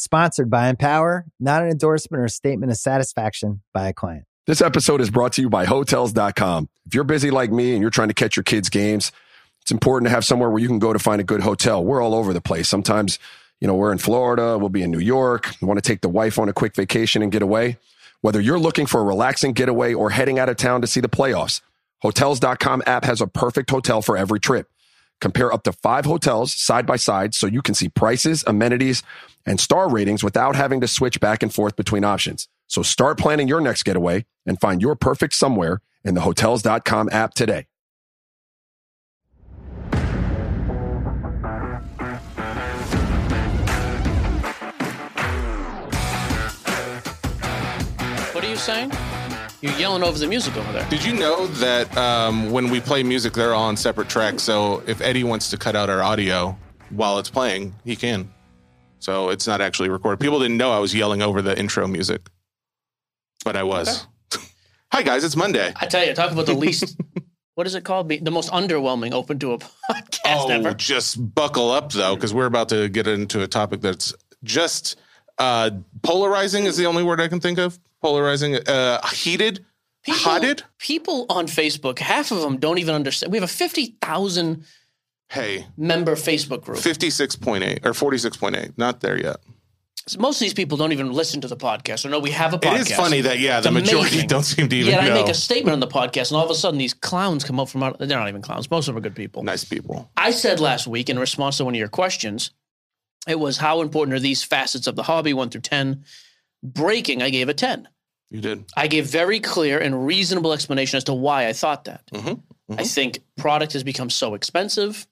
Sponsored by Empower, not an endorsement or a statement of satisfaction by a client. This episode is brought to you by Hotels.com. If you're busy like me and you're trying to catch your kids' games, it's important to have somewhere where you can go to find a good hotel. We're all over the place. Sometimes, you know, we're in Florida, we'll be in New York, we want to take the wife on a quick vacation and get away. Whether you're looking for a relaxing getaway or heading out of town to see the playoffs, Hotels.com app has a perfect hotel for every trip. Compare up to five hotels side by side so you can see prices, amenities, and star ratings without having to switch back and forth between options. So start planning your next getaway and find your perfect somewhere in the Hotels.com app today. What are you saying? You're yelling over the music over there. Did you know that um, when we play music, they're all on separate tracks? So if Eddie wants to cut out our audio while it's playing, he can. So it's not actually recorded. People didn't know I was yelling over the intro music, but I was. Hi guys, it's Monday. I tell you, talk about the least. what is it called? Be- The most underwhelming open to a podcast Oh, ever. just buckle up though, because we're about to get into a topic that's just uh, polarizing. Is the only word I can think of. Polarizing, uh, heated, hotted. People on Facebook, half of them don't even understand. We have a fifty thousand Hey, member Facebook group. fifty-six point eight or forty-six point eight. Not there yet. Most of these people don't even listen to the podcast or know we have a podcast. It is funny that yeah, It's the majority amazing. don't seem to even Yet I make a statement on the podcast, and all of a sudden these clowns come up from out. They're not even clowns. Most of them are good people. nice people. I said last week in response to one of your questions, it was how important are these facets of the hobby, one through 10? Breaking, I gave a 10. You did. I gave very clear and reasonable explanation as to why I thought that. Mhm, I think product has become so expensive.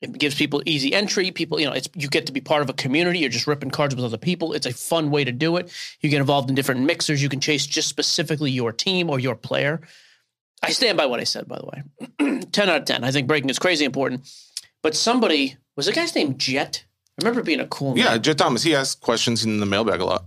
It gives people easy entry. People, you know, it's you get to be part of a community. You're just ripping cards with other people. It's a fun way to do it. You get involved in different mixers. You can chase just specifically your team or your player. I stand by what I said, by the way. 10 out of 10. I think breaking is crazy important. But somebody, was a guy's name Jet? I remember being a cool. Yeah, Jet Thomas. He asks questions in the mailbag a lot.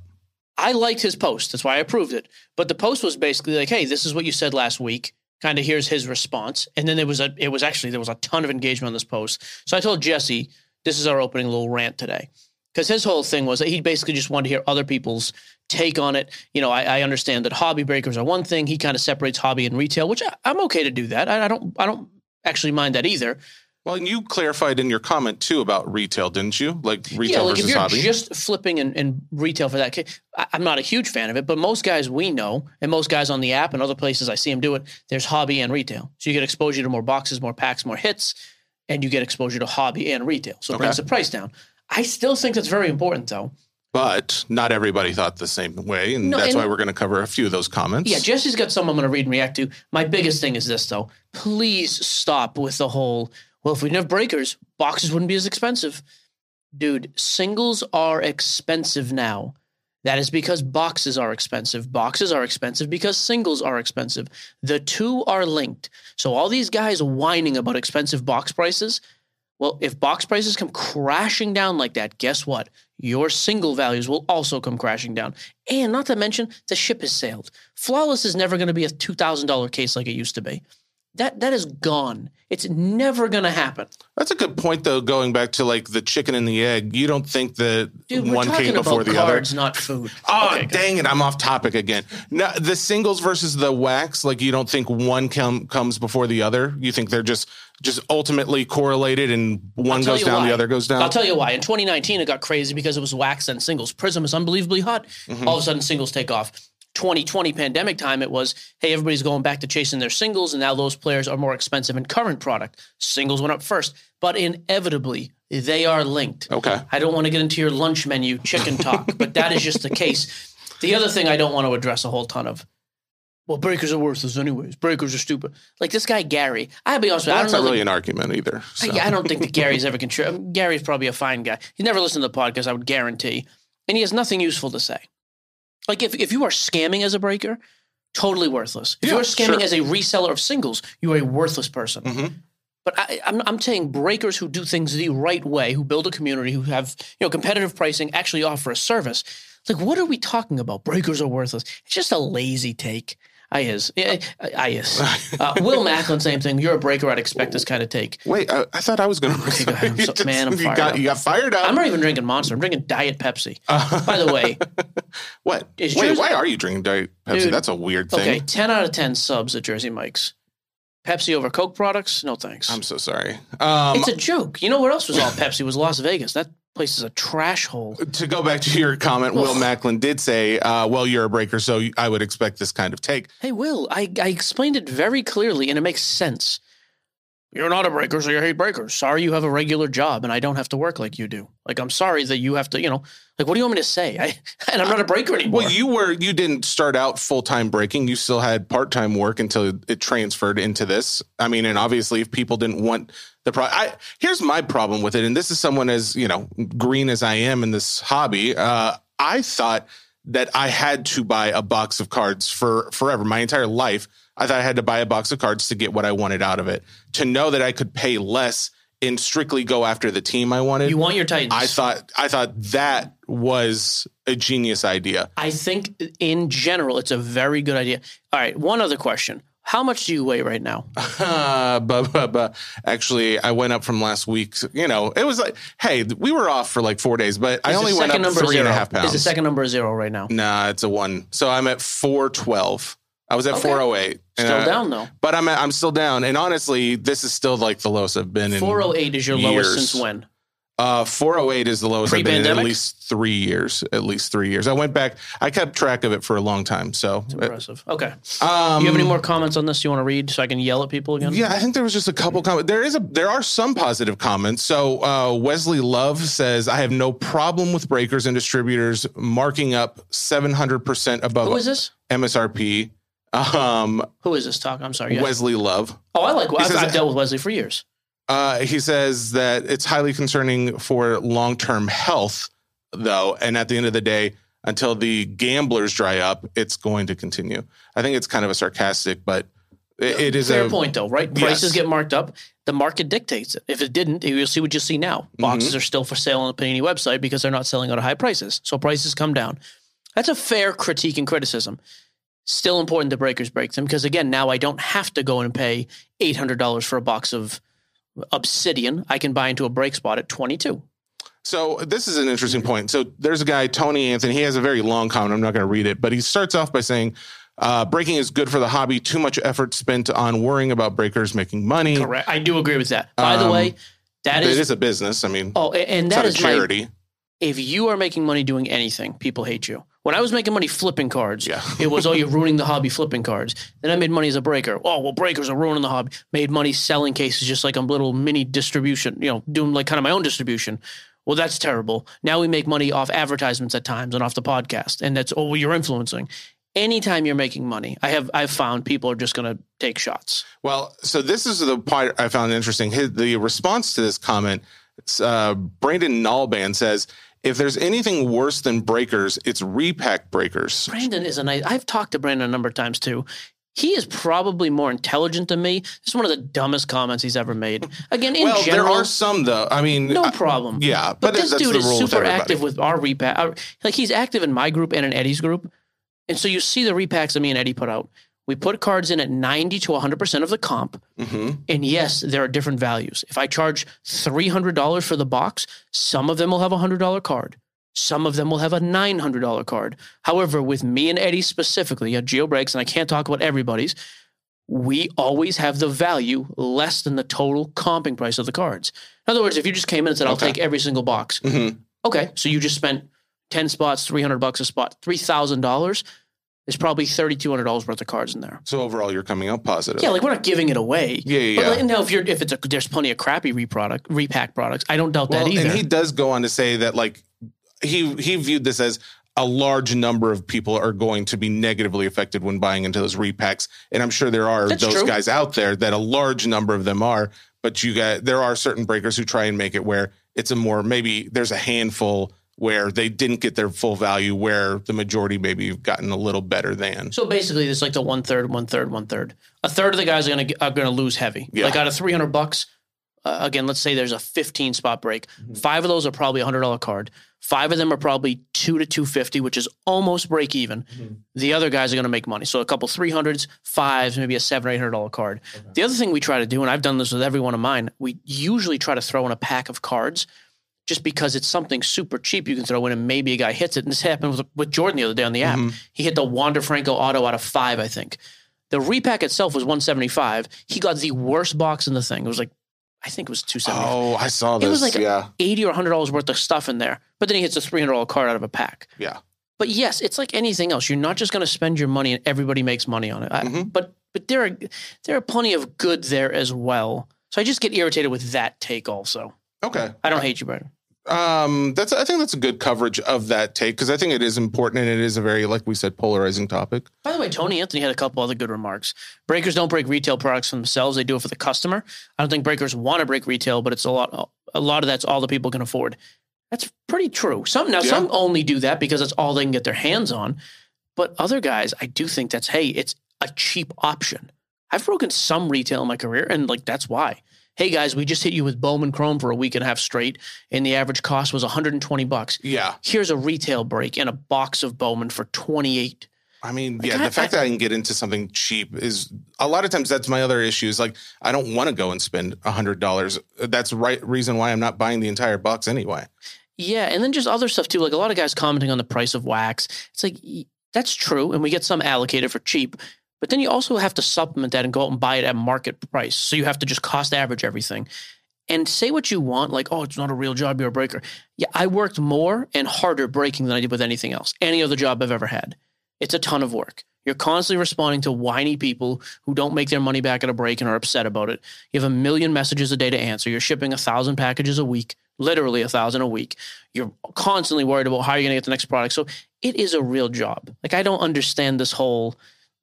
I liked his post. That's why I approved it. But the post was basically like, "Hey, this is what you said last week." Kind of here's his response, and then there was a. It was actually there was a ton of engagement on this post. So I told Jesse, "This is our opening little rant today," because his whole thing was that he basically just wanted to hear other people's take on it. You know, I, I understand that hobby breakers are one thing. He kind of separates hobby and retail, which I, I'm okay to do that. I, I don't. I don't actually mind that either. Well, and you clarified in your comment too about retail, didn't you? Like retail yeah, like if versus you're hobby. just flipping and, and retail for that, I, I'm not a huge fan of it. But most guys we know, and most guys on the app and other places I see them do it. There's hobby and retail, so you get exposure to more boxes, more packs, more hits, and you get exposure to hobby and retail. So it Okay. brings the price down. I still think that's very important, though. but not everybody thought the same way, and No, that's and- why we're going to cover a few of those comments. Yeah, Jesse's got some I'm going to read and react to. My biggest thing is this, though. Please stop with the whole, well, if we didn't have breakers, boxes wouldn't be as expensive. Dude, singles are expensive now. That is because boxes are expensive. Boxes are expensive because singles are expensive. The two are linked. So all these guys whining about expensive box prices, well, if box prices come crashing down like that, guess what? Your single values will also come crashing down. And not to mention, the ship has sailed. Flawless is never going to be a $2,000 case like it used to be. That that is gone. It's never gonna happen. That's a good point, though. Going back to like the chicken and the egg, you don't think that Dude, one came before the other? cards, not food. Oh, Okay, dang it! I'm off topic again. No, the singles versus the wax. Like you don't think one com- comes before the other. You think they're just just ultimately correlated, and one goes down, why. the other goes down. I'll tell you why. In 2019, it got crazy because it was wax and singles. Prism is unbelievably hot. Mm-hmm. All of a sudden, singles take off. 2020 pandemic time, it was, hey, everybody's going back to chasing their singles, and now those players are more expensive in current product. Singles went up first, but inevitably, they are linked. Okay. I don't want to get into your lunch menu chicken talk, but that is just the case. The other thing I don't want to address a whole ton of, well, breakers are worthless anyways. Breakers are stupid. Like this guy Gary, I'll be honest with you, That's not really an argument either. so. I, I don't think that Gary's ever contributed. Gary's probably a fine guy. He never listened to the podcast, I would guarantee. And he has nothing useful to say. Like if, if you are scamming as a breaker, totally worthless. If Yeah, you're scamming sure. as a reseller of singles, you are a worthless person. Mhm. But I, I'm, I'm saying breakers who do things the right way, who build a community, who have you know competitive pricing, actually offer a service. Like, what are we talking about? Breakers are worthless. It's just a lazy take. I is. I, I is. Uh, Will Macklin, same thing. You're a breaker. I'd expect this kind of take. Wait, I, I thought I was going to. go ahead. I'm so- man, I'm you fired got up. you got fired up. I'm not even drinking Monster. I'm drinking Diet Pepsi. By the way, what? Is Wait, Jersey- why are you drinking Diet Pepsi? Dude, That's a weird thing. okay, 10 out of 10 subs at Jersey Mike's. Pepsi over Coke products? No thanks. I'm so sorry. Um, it's a joke. You know what else was all Pepsi? Was Las Vegas. That place is a trash hole. to go back to your comment, Will Macklin did say, uh, "Well, you're a breaker, so I would expect this kind of take." Hey, Will, I, I explained it very clearly and it makes sense. You're not a breaker, so you hate breakers. Sorry you have a regular job and I don't have to work like you do. Like, I'm sorry that you have to, you know, like, what do you want me to say? I, and I'm not a breaker anymore. Well, you were you didn't start out full time breaking. You still had part time work until it transferred into this. I mean, and obviously, if people didn't want the pro, I here's my problem with it, and this is someone as you know green as I am in this hobby. Uh, I thought that I had to buy a box of cards for forever, my entire life. I thought I had to buy a box of cards to get what I wanted out of it. To know that I could pay less and strictly go after the team I wanted. you want your Titans. I thought I thought that was a genius idea. I think in general, it's a very good idea. All right, one other question. How much do you weigh right now? Uh, but, but, but actually, I went up from last week. You know, it was like, hey, we were off for like four days, but I only went up number three and a half pounds. Is the second number zero right now? Nah, it's a one. So I'm at four twelve. I was at Okay. four oh eight. Still down though. but I'm at, I'm still down. And honestly, this is still like the lowest I've been in. 408 is your lowest since when? Uh, 408 is the lowest I've been in at least three years. At least three years. I went back. I kept track of it for a long time. So, Impressive. Okay. um, you have any more comments on this you want to read so I can yell at people again? Yeah, I think there was just a couple comments. There is a there are some positive comments. So uh, Wesley Love says, "I have no problem with breakers and distributors marking up seven hundred percent above Who is this? MSRP." Um, Who is this talk? I'm sorry. Yes. Wesley Love. oh, I like. I've, says- I've dealt with Wesley for years. Uh, he says that it's highly concerning for long term health, though, and at the end of the day, until the gamblers dry up, it's going to continue. I think it's kind of a sarcastic, but it, it is Fair a point, though, right? Prices Yes. get marked up. The market dictates it. If it didn't, you'll see what you see now. Mm-hmm. Boxes are still for sale on the Panini website because they're not selling out at high prices. So prices come down. That's a fair critique and criticism. Still important the breakers break them because again, now I don't have to go and pay eight hundred dollars for a box of obsidian. I can buy into a break spot at twenty two. So this is an interesting point. So there's a guy, Tony Anthony. He has a very long comment. I'm not going to read it, but he starts off by saying, uh, "Breaking is good for the hobby. Too much effort spent on worrying about breakers making money. Correct. I do agree with that. By the Um, way, that It is, is a business. I mean, oh, and it's that is my charity. if you are making money doing anything, people hate you. When I was making money flipping cards, Yeah. it was, oh, you're ruining the hobby flipping cards. Then I made money as a breaker. Oh, well, breakers are ruining the hobby. Made money selling cases just like a little mini distribution, you know, doing like kind of my own distribution. Well, that's terrible. Now we make money off advertisements at times and off the podcast. And that's, oh, well, you're influencing. Anytime you're making money, I have I've found people are just going to take shots. Well, so this is the part I found interesting. His, the response to this comment, uh, Brandon Nalband says, "If there's anything worse than breakers, it's repack breakers." Brandon is a nice. I've talked to Brandon a number of times too. He is probably more intelligent than me. This is one of the dumbest comments he's ever made. Again, in well, general, there are some though. I mean, no I- problem. yeah, but, but, this dude is rule with super active with our repack. Like he's active in my group and in Eddie's group, and so you see the repacks that me and Eddie put out. We put cards in at 90 to 100% of the comp. hmm And yes, there are different values. If I charge $300 for the box, some of them will have a $100 card. Some of them will have a $900 card. However, with me and Eddie specifically at Geo Breaks, and I can't talk about everybody's, we always have the value less than the total comping price of the cards. In other words, if you just came in and said, I'll Okay. take every single box, hmm okay, so you just spent 10 spots, 300 bucks a spot, $3,000. There's probably $3,200 worth of cards in there. So overall, you're coming out positive. Yeah, like we're not giving it away. Yeah, yeah, But yeah. like, now, if you're if it's a there's plenty of crappy reproduct repack products. I don't doubt Well, that either. and he does go on to say that like he he viewed this as a large number of people are going to be negatively affected when buying into those repacks, and I'm sure there are That's those true. guys out there that a large number of them are. But you got there are certain breakers who try and make it where it's a more maybe there's a handful where they didn't get their full value, where the majority maybe have gotten a little better than. so basically, it's like the one third, one third, one third. A third of the guys are gonna are gonna lose heavy. Yeah. Like out of three hundred bucks, uh, again, let's say there's a fifteen spot break. Mm-hmm. Five of those are probably a hundred dollar card. Five of them are probably two to two fifty, which is almost break even. Mm-hmm. The other guys are going to make money. So a couple three hundreds, fives, maybe a seven or eight hundred dollar card. The other thing we try to do, and I've done this with every one of mine, we usually try to throw in a pack of cards just because it's something super cheap you can throw in and maybe a guy hits it. And this happened with, with Jordan the other day on the app. Mhm. He hit the Wander Franco auto out of five, I think. The repack itself was 175. He got the worst box in the thing. It was like, I think it was 275. Oh, I saw this. It was like- yeah, 80 or $100 worth of stuff in there. But then he hits a $300 card out of a pack. yeah. But yes, it's like anything else. You're not just going to spend your money and everybody makes money on it. I, Mhm. But but there are there are plenty of good there as well. So I just get irritated with that take also. Okay. I don't hate you, Brandon. Um, that's I think that's a good coverage of that take because I think it is important and it is a very like we said polarizing topic. By the way, Tony Anthony had a couple other good remarks. Breakers don't break retail products for themselves; they do it for the customer. I don't think breakers want to break retail, but it's a lot. A lot of that's all the people can afford. That's pretty true. Some now Yeah. some only do that because that's all they can get their hands on. But other guys, I do think that's hey, it's a cheap option. I've broken some retail in my career, and like that's why. Hey guys, we just hit you with Bowman Chrome for a week and a half straight, and the average cost was 120 bucks. Yeah, Here's a retail break and a box of Bowman for 28. I mean, Like, yeah, I- the fact that I can get into something cheap is a lot of times that's my other issue. Is like I don't want to go and spend hundred dollars. That's the right reason why I'm not buying the entire box anyway. Yeah, and then just other stuff too. Like a lot of guys commenting on the price of wax. It's like that's true, and we get some allocated for cheap. But then you also have to supplement that and go out and buy it at market price. So you have to just cost average everything. And say what you want, like, oh, it's not a real job, you're a breaker. Yeah, I worked more and harder breaking than I did with anything else, any other job I've ever had. It's a ton of work. You're constantly responding to whiny people who don't make their money back at a break and are upset about it. You have a million messages a day to answer. You're shipping a thousand packages a week, literally a thousand a week. You're constantly worried about how you're going to get the next product. So it is a real job. Like I don't understand this whole,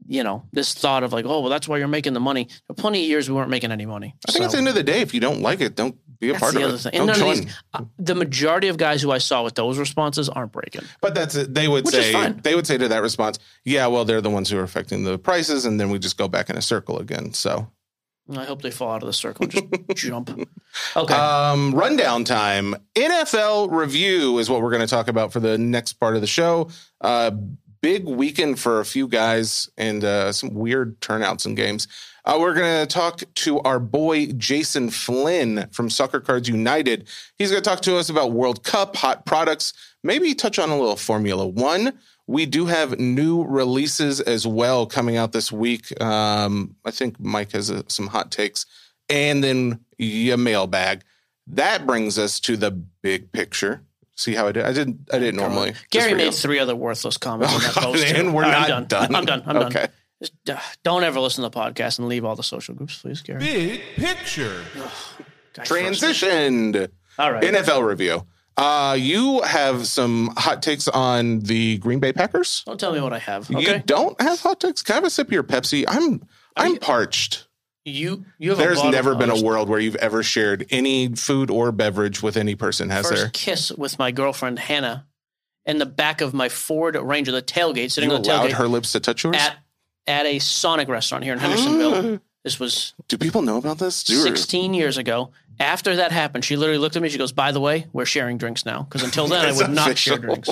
you know, this thought of like, oh, well, that's why you're making the money. For plenty of years, we weren't making any money. I think at the end of the day, if you don't like it, don't be a that's part the of other it. thing. Don't And none of join. these, uh, the majority of guys who I saw with those responses aren't breaking. But that's it. They would Which say they would say to that response, yeah, well, they're the ones who are affecting the prices, and then we just go back in a circle again. So I hope they fall out of the circle and just jump. Okay. Um, rundown time. NFL review is what we're going to talk about for the next part of the show. Uh, big weekend for a few guys and uh, some weird turnouts in games. Uh, we're going to talk to our boy Jason Flynn from Soccer Cards United. He's going to talk to us about World Cup, hot products, maybe touch on a little Formula One. We do have new releases as well coming out this week. Um, I think Mike has uh, some hot takes. And then your mailbag. That brings us to the big picture. See how I did? I didn't. I didn't normally. Gary made you. three other worthless comments on Oh, that post. and we're All right, not I'm done. I'm done. I'm okay. done. Just, uh, don't ever listen to the podcast and leave all the social groups, please, Gary. Big picture. Guy first. Transitioned. All right. NFL review. Uh, you have some hot takes on the Green Bay Packers. Don't tell me what I have. You Okay. don't have hot takes. Can I have a sip of your Pepsi? I'm I'm you- parched. You you have. There's never been a world where you've ever shared any food or beverage with any person, has first there? kiss with my girlfriend Hannah in the back of my Ford Ranger, the tailgate, sitting You on the allowed tailgate her lips to touch yours? at at a Sonic restaurant here in Hendersonville. This was Do people know about this? Do you- 16 years ago. After that happened, she literally looked at me. She goes, "By the way, we're sharing drinks now." Because until then, I would not share official. drinks.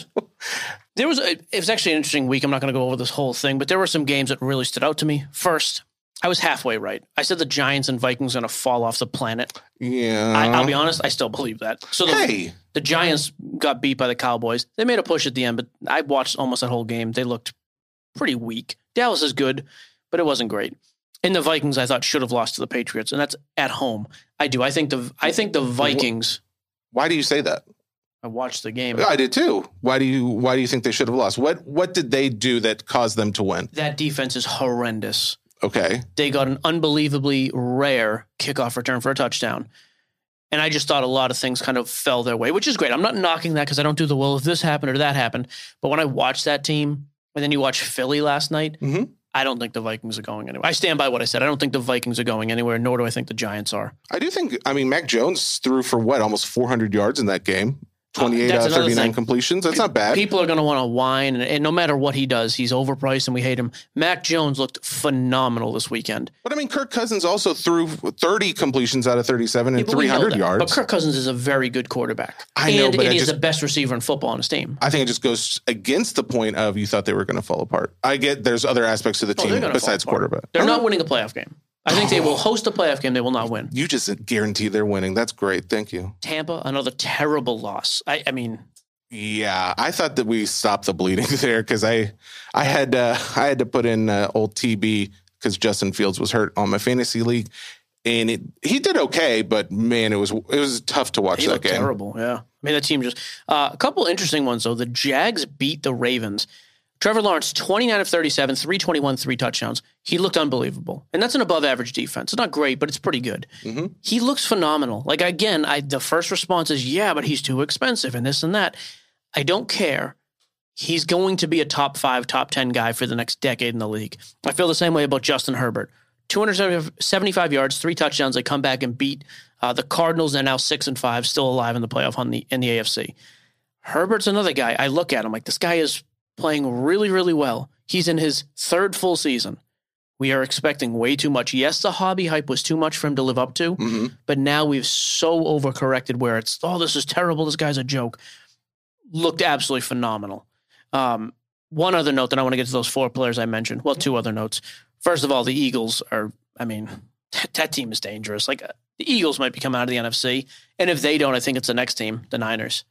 There was a, it was actually an interesting week. I'm not going to go over this whole thing, but there were some games that really stood out to me. First, I was halfway right. I said the Giants and Vikings are going to fall off the planet. Yeah. I, I'll be honest, I still believe that. So the, Hey, the Giants got beat by the Cowboys. They made a push at the end, but I watched almost that whole game. They looked pretty weak. Dallas is good, but it wasn't great. And the Vikings, I thought, should have lost to the Patriots, and that's at home. I do. I think the I think the Vikings. why do you say that? I watched the game. I did too. Why do you Why do you think they should have lost? What What did they do that caused them to win? That defense is horrendous. Okay. They got an unbelievably rare kickoff return for a touchdown. And I just thought a lot of things kind of fell their way, which is great. I'm not knocking that because I don't do the well if this happened or that happened. But when I watched that team, and then you watch Philly last night, Mhm. I don't think the Vikings are going anywhere. I stand by what I said. I don't think the Vikings are going anywhere, nor do I think the Giants are. I do think. I mean, Mac Jones threw for what almost 400 yards in that game. 28 Uh, that's out of 39 thing. completions. That's not bad. People are going to want to whine, and, and no matter what he does, he's overpriced and we hate him. Mac Jones looked phenomenal this weekend. But I mean, Kirk Cousins also threw 30 completions out of 37 and Yeah, but we know 300 yards. But Kirk Cousins is a very good quarterback. I know, and, but and just- the best receiver in football on his team. I think it just goes against the point of you thought they were going to fall apart. I get there's other aspects to the Oh, team besides quarterback. They're not right. winning a playoff game. I think they will host a playoff game. They will not win. You just guarantee they're winning. That's great. Thank you. Tampa, another terrible loss. I, I mean, Yeah, I thought that we stopped the bleeding there because I, I had uh, I had to put in uh, old TB because Justin Fields was hurt on my fantasy league, and it he did okay, but man, it was it was tough to watch he that game. terrible. Yeah. I mean, that team just uh, a couple interesting ones though. The Jags beat the Ravens. Trevor Lawrence, 29 of 37, 321, three touchdowns. He looked unbelievable. And that's an above average defense. It's not great, but it's pretty good. Mhm. He looks phenomenal. Like, again, I, the first response is, yeah, but he's too expensive and this and that. I don't care. He's going to be a top five, top 10 guy for the next decade in the league. I feel the same way about Justin Herbert. 275 yards, three touchdowns. They come back and beat uh, the Cardinals. They're now six and five, still alive in the playoff on the in the AFC. Herbert's another guy. I look at him like this guy is playing really, really well. He's in his third full season. We are expecting way too much. Yes, the hobby hype was too much for him to live up to, hmm but now we've so overcorrected where it's oh, this is terrible. This guy's a joke. Looked absolutely phenomenal. Um, one other note that I want to get to those four players I mentioned. Well, two other notes. First of all, the Eagles are. I mean, that team is dangerous. Like uh, the Eagles might be coming out of the NFC, and if they don't, I think it's the next team, the Niners.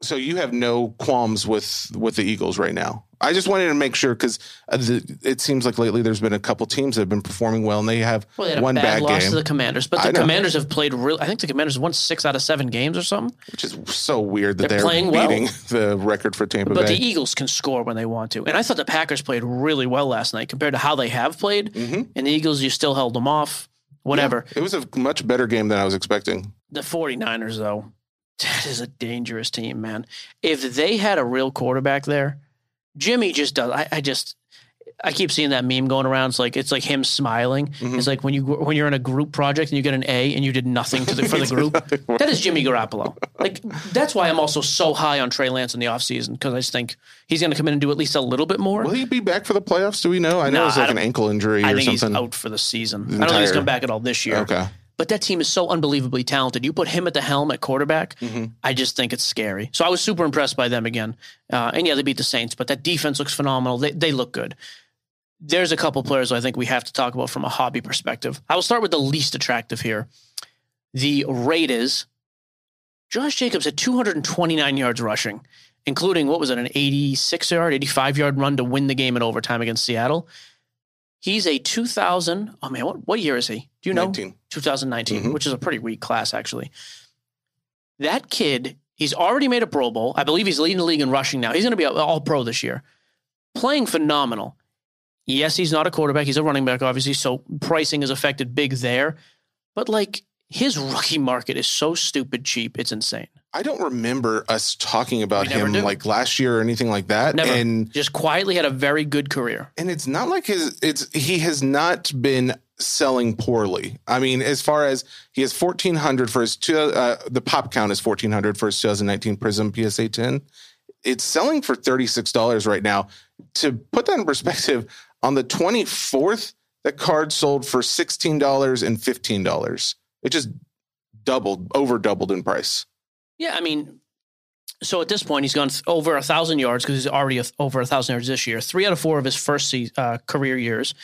So you have no qualms with with the Eagles right now. I just wanted to make sure because it seems like lately there's been a couple teams that have been performing well, and they have Well, they one bad bad loss game, to the Commanders, but the. Commanders have played real. I think the Commanders won six out of seven games or something. which is so weird that They're they're, playing well. beating the record for Tampa But Bay. the Eagles can score when they want to. And I thought the Packers played really well last night compared to how they have played. Mhm. And the Eagles, you still held them off. Whatever. It was a much better game than I was expecting. The 49ers, though, that is a dangerous team, man. If they had a real quarterback there, Jimmy just does. I, I just. I keep seeing that meme going around. It's like it's like him smiling. Mhm. It's like when you when you're in a group project and you get an A and you did nothing to the, for the group. That is Jimmy Garoppolo. Like that's why I'm also so high on Trey Lance in the offseason because I just think he's going to come in and do at least a little bit more. Will he be back for the playoffs? Do we know? I know Nah, it's like an ankle injury I or think something. he's out for the season. The I don't think he's come back at all this year. Okay. But that team is so unbelievably talented. You put him at the helm at quarterback, Mhm. I just think it's scary. So I was super impressed by them again. Uh, and yeah, they beat the Saints, but that defense looks phenomenal. They, they look good. There's a couple players I think we have to talk about from a hobby perspective. I will start with the least attractive here. The Raiders. Josh Jacobs had 229 yards rushing, including what was it, an 86 yard, 85 yard run to win the game in overtime against Seattle. He's a 2000. Oh man, what, what year is he? Do you know? 19. 2019, Mhm. which is a pretty weak class, actually. That kid, he's already made a Pro Bowl. I believe he's leading the league in rushing now. He's going to be all pro this year. Playing phenomenal. Yes, he's not a quarterback. He's a running back, obviously. So pricing is affected big there. But like his rookie market is so stupid cheap. It's insane. I don't remember us talking about him do. like last year or anything like that. Never. And Just quietly had a very good career. and it's not like his it's he has not been selling poorly. I mean, as far as he has fourteen hundred for his two, uh, the pop count is fourteen hundred for his 2019 Prism PSA 10. It's selling for thirty six dollars right now. To put that in perspective, on the twenty fourth that card sold for $16 and $15. It just doubled, over doubled in price. Yeah, I mean, so at this point, he's gone th- over a thousand yards because he's already over a thousand yards this year. Three out of four of his first uh, career years.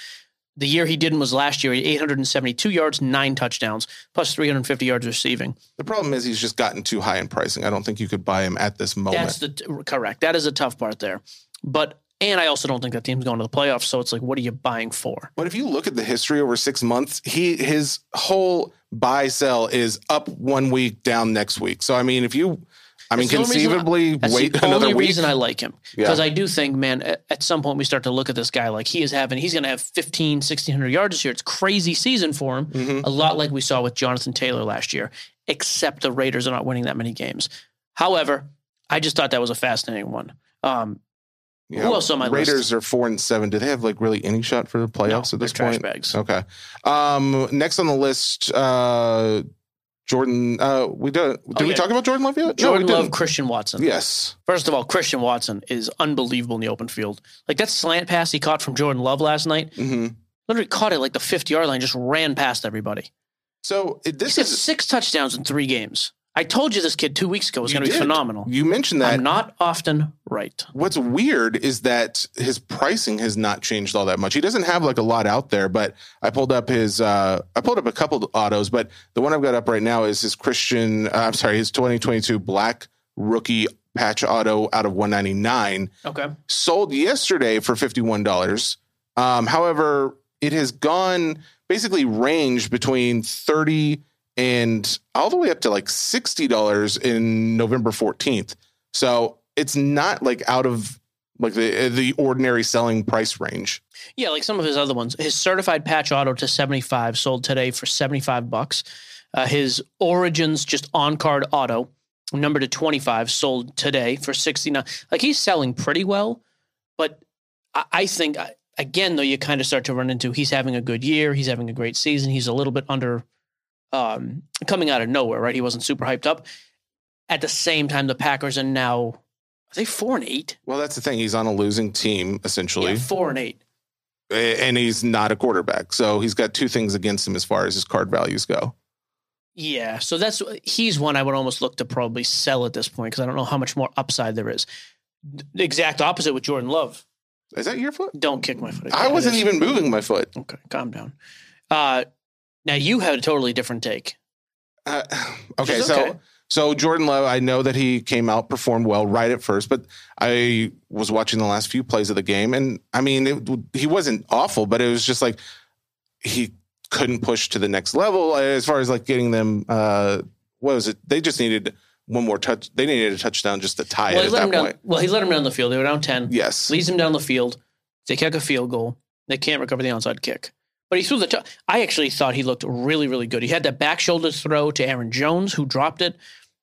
The year he didn't was last year. He had 872 yards, nine touchdowns, plus 350 yards receiving. The problem is he's just gotten too high in pricing. I don't think you could buy him at this moment. That's the correct. That is a tough part there. But and I also don't think that team's going to the playoffs. So it's like, what are you buying for? But if you look at the history over six months, he his whole buy sell is up one week, down next week. So I mean, if you, I mean, That's the only I- conceivably That's wait the another only week. reason I like him Yeah. because I do think, man, at, at some point we start to look at this guy like he is having, he's going to have 15, 1600 yards this year. It's crazy season for him, Mhm. a lot like we saw with Jonathan Taylor last year, except the Raiders are not winning that many games. However, I just thought that was a fascinating one. Um, Yeah. Who else on my Raiders list? are four and seven. Do they have like really any shot for the playoffs no, at this point? bags. Okay. Um, next on the list, uh, Jordan. Uh, we did. Did Oh, we yeah. talk about Jordan Love yet? Jordan no, we Love. Christian Watson. Yes. First of all, Christian Watson is unbelievable in the open field. Like that slant pass he caught from Jordan Love last night, hmm literally caught it like the 50 yard line, just ran past everybody. So this He's is six touchdowns in three games. I told you this kid two weeks ago was going to be phenomenal. You mentioned that. I'm not often right. What's weird is that his pricing has not changed all that much. He doesn't have like a lot out there, but I pulled up his uh I pulled up a couple autos, but the one I've got up right now is his Christian uh, I'm sorry, his 2022 black rookie patch auto out of 199 Okay. sold yesterday for $51. Um however, it has gone basically ranged between 30 and all the way up to like $60 in November 14th. So it's not like out of like the the ordinary selling price range. Yeah, like some of his other ones. His certified patch auto to 75 sold today for 75 bucks. Uh, his Origins just on card auto number to 25 sold today for 69. Like he's selling pretty well, but I, I think I- again though you kind of start to run into he's having a good year, he's having a great season, he's a little bit under um coming out of nowhere, right? He wasn't super hyped up. At the same time the Packers are now are they 4 and 8? Well, that's the thing. He's on a losing team essentially, Yeah, 4 and 8. and he's not a quarterback. So he's got two things against him as far as his card values go. Yeah, so that's he's one I would almost look to probably sell at this point because I don't know how much more upside there is. The exact opposite with Jordan Love. Is that your foot? Don't kick my foot. I wasn't even moving my foot. Okay, calm down. Uh, now you had a totally different take. Uh, okay, is so so Jordan Love, I know that he came out performed well right at first, but I was watching the last few plays of the game, and I mean, it, he wasn't awful, but it was just like he couldn't push to the next level as far as like getting them. Uh, what was it? They just needed one more touch. They needed a touchdown just to tie Well, it he at let that him down. point. Well, he let him down the field. They were down ten. Yes, Leads him down the field. They kick a field goal. They can't recover the onside kick. But he threw the. T- I actually thought he looked really, really good. He had that back shoulder throw to Aaron Jones, who dropped it.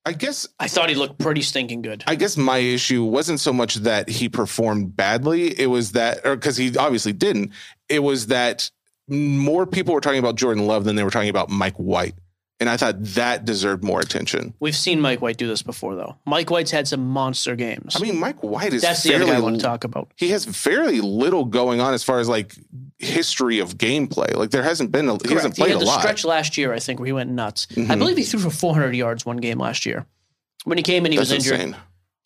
I guess I thought he looked pretty stinking good. I guess my issue wasn't so much that he performed badly. It was that, or because he obviously didn't. It was that more people were talking about Jordan Love than they were talking about Mike White, and I thought that deserved more attention. We've seen Mike White do this before, though. Mike White's had some monster games. I mean, Mike White is that's the other guy I want to talk about. He has fairly little going on as far as like history of gameplay. Like there hasn't been a, he hasn't Correct. He played had a the lot. stretch last year, I think, where he went nuts. I Mhm. believe he threw for 400 yards one game last year. When he came in, he That's was injured. insane.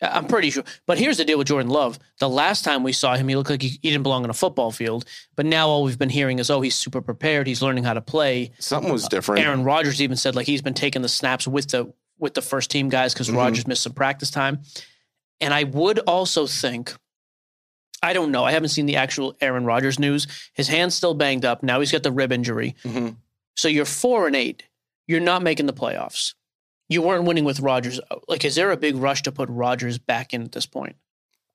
I'm pretty sure. But here's the deal with Jordan Love. The last time we saw him, he looked like he, he didn't belong on a football field. But now all we've been hearing is, oh, he's super prepared. He's learning how to play. Something was different. Aaron Rodgers even said like he's been taking the snaps with the with the first team guys because Mhm. Rodgers missed some practice time. And I would also think, I don't know, I haven't seen the actual Aaron Rodgers news. His hand's still banged up. Now he's got the rib injury. Mhm. So you're four and eight. You're not making the playoffs. You weren't winning with Rodgers. Like, is there a big rush to put Rodgers back in at this point?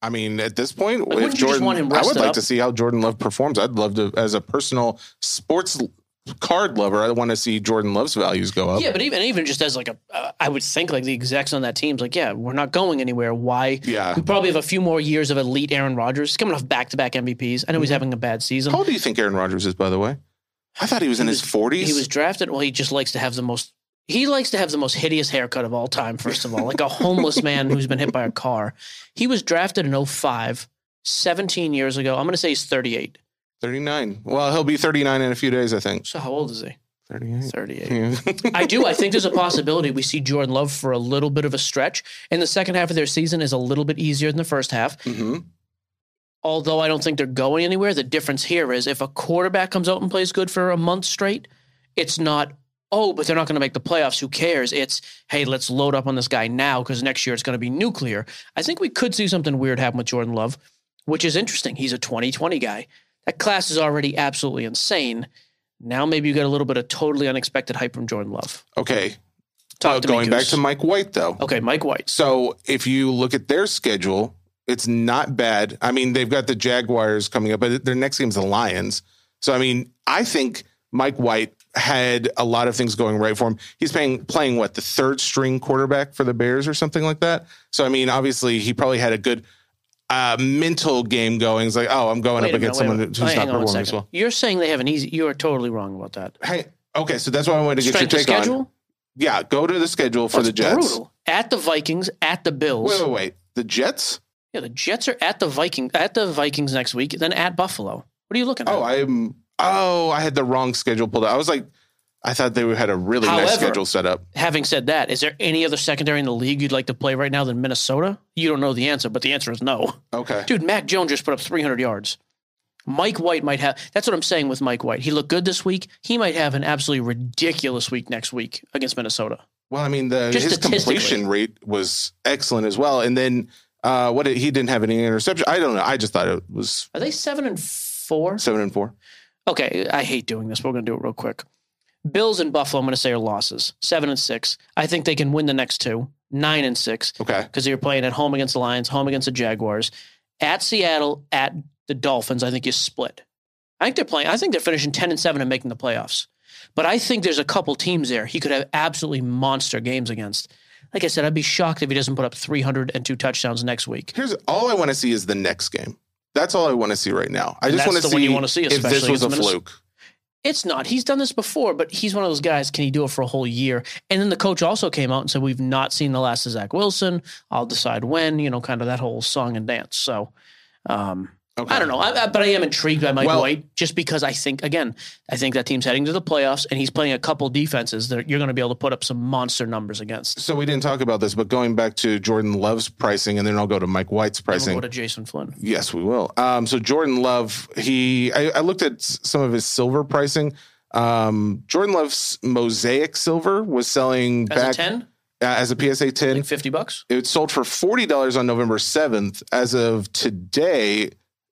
I mean, at this point, wouldn't if Jordan, I would like up? to see how Jordan Love performs. I'd love to, as a personal sports card lover, I want to see Jordan Love's values go up. Yeah, but even even just as like a, uh, I would think like the execs on that team's like, yeah, we're not going anywhere. Why? Yeah. We probably have a few more years of elite Aaron Rodgers. He's coming off back to back MVPs. I know he's Mm-hmm. having a bad season. How old do you think Aaron Rodgers is, by the way? I thought he was in his forties. He was drafted. Well, he just likes to have the most. He likes to have the most hideous haircut of all time. First of all, like a homeless man who's been hit by a car. He was drafted in 05, 17 years ago. I'm going to say he's 38. 39. Well, he'll be 39 in a few days, I think. So how old is he? 38. 38. Yeah. I do. I think there's a possibility we see Jordan Love for a little bit of a stretch. And the second half of their season is a little bit easier than the first half. Mm-hmm. Although I don't think they're going anywhere. The difference here is if a quarterback comes out and plays good for a month straight, it's not, oh, but they're not going to make the playoffs. Who cares? It's, hey, let's load up on this guy now because next year it's going to be nuclear. I think we could see something weird happen with Jordan Love, which is interesting. He's a 2020 guy. That class is already absolutely insane. Now maybe you get a little bit of totally unexpected hype from Jordan Love. Okay. Talk Uh, to going back to Mike White, though. Okay, Mike White. So if you look at their schedule, it's not bad. I mean, they've got the Jaguars coming up, but their next game's the Lions. So I mean, I think Mike White had a lot of things going right for him. He's playing playing what the third string quarterback for the Bears or something like that. So I mean, obviously he probably had a good uh, mental game going. It's like, oh, I'm going Wait up minute, against someone who's not on performing as well. You're saying they have an easy. You are totally wrong about that. Hey, okay, so that's why I wanted to get Strength your take on. schedule Yeah, go to the schedule for That's the Jets. brutal. At the Vikings, at the Bills. Wait, wait, wait. The Jets? Yeah, the Jets are at the Viking at the Vikings next week, then at Buffalo. What are you looking at? Oh, I'm. Oh, I had the wrong schedule pulled out. I was like, I thought they had a really nice However- schedule set up. Having said that, is there any other secondary in the league you'd like to play right now than Minnesota? You don't know the answer, but the answer is no. Okay. Dude, Mac Jones just put up 300 yards. Mike White might have. That's what I'm saying with Mike White. He looked good this week. He might have an absolutely ridiculous week next week against Minnesota. Well, I mean, the Just his completion rate was excellent as well. And then uh, what? Did, he didn't have any interception. I don't know. I just thought it was Are they seven and four? seven and four. Okay, I hate doing this. but We're going to do it real quick. Bills and Buffalo, I'm going to say are losses. Seven and six. I think they can win the next two. Nine and six Okay. because they're playing at home against the Lions, home against the Jaguars, at Seattle, at the Dolphins. I think you split. I think they're playing. I think they're finishing ten and seven and making the playoffs. But I think there's a couple teams there he could have absolutely monster games against. Like I said, I'd be shocked if he doesn't put up 302 touchdowns next week. Here's all I want to see is the next game. That's all I want to see right now. I And just want to the see you wanna see, if this was a Minnesota. fluke. It's not. He's done this before, but he's one of those guys. Can he do it for a whole year? And then the coach also came out and said, "We've not seen the last of Zach Wilson. I'll decide when." You know, kind of that whole song and dance. So, um, Okay. I don't know, I, I, but I am intrigued by Mike Well- White just because I think, again, I think that team's heading to the playoffs, and he's playing a couple defenses that you're going to be able to put up some monster numbers against. So we didn't talk about this, but going back to Jordan Love's pricing, and then I'll go to Mike White's Then we'll pricing. go to Jason Flynn. Yes, we will. Um, so Jordan Love, he, I, I looked at some of his silver pricing. Um, Jordan Love's Mosaic Silver was selling As back a ten, uh, as a PSA 10. like fifty bucks. it sold for forty dollars on November seventh. As of today,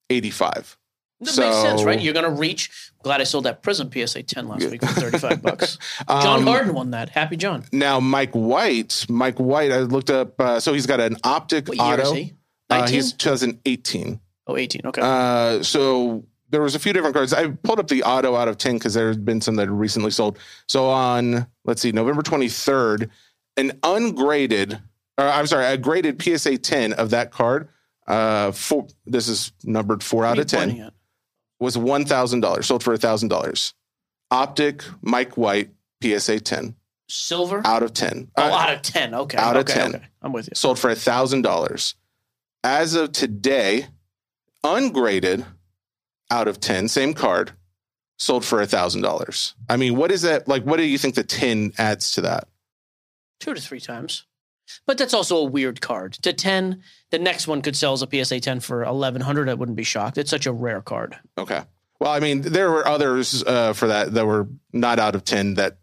eighty five. That makes sense, right? You're going to reach. Glad I sold that Prism PSA ten last week for thirty five bucks. Um, John Harden won that. Happy John. Now, Mike White, Mike White, I looked up. Uh, so he's got an optic What year auto. is he? Uh, 19? he's 2018. oh, 18. Okay. Uh, so there was a few different cards. I pulled up the auto out of 10 because there's been some that recently sold. So on, let's see, November 23rd, an ungraded, or I'm sorry, a graded PSA 10 of that card, uh, four, this is numbered four out of 10, at? was $1,000, sold for $1,000. Optic, Mike White, PSA 10, Silver? out of 10. oh, Uh, out of 10. Okay. out of 10. Okay. I'm with you. sold for $1,000. As of today, ungraded out of 10, same card, sold for $1,000. I mean, what is that? Like, what do you think the 10 adds to that? Two to three times. But that's also a weird card. To 10, the next one could sell as a PSA 10 for 1100 I wouldn't be shocked. It's such a rare card. Okay. Well, I mean, there were others uh, for that that were not out of 10 that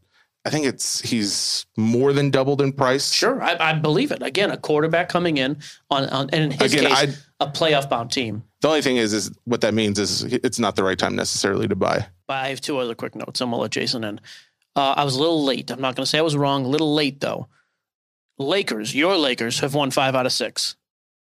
I think it's he's more than doubled in price. Sure, I, I believe it. Again, a quarterback coming in on, on and in his Again, case, a playoff bound team. The only thing is, is what that means is it's not the right time necessarily to buy. But I have two other quick notes. I'm gonna let Jason in. Uh, I was a little late. I'm not gonna say I was wrong. A little late though. Lakers, your Lakers have won five out of six.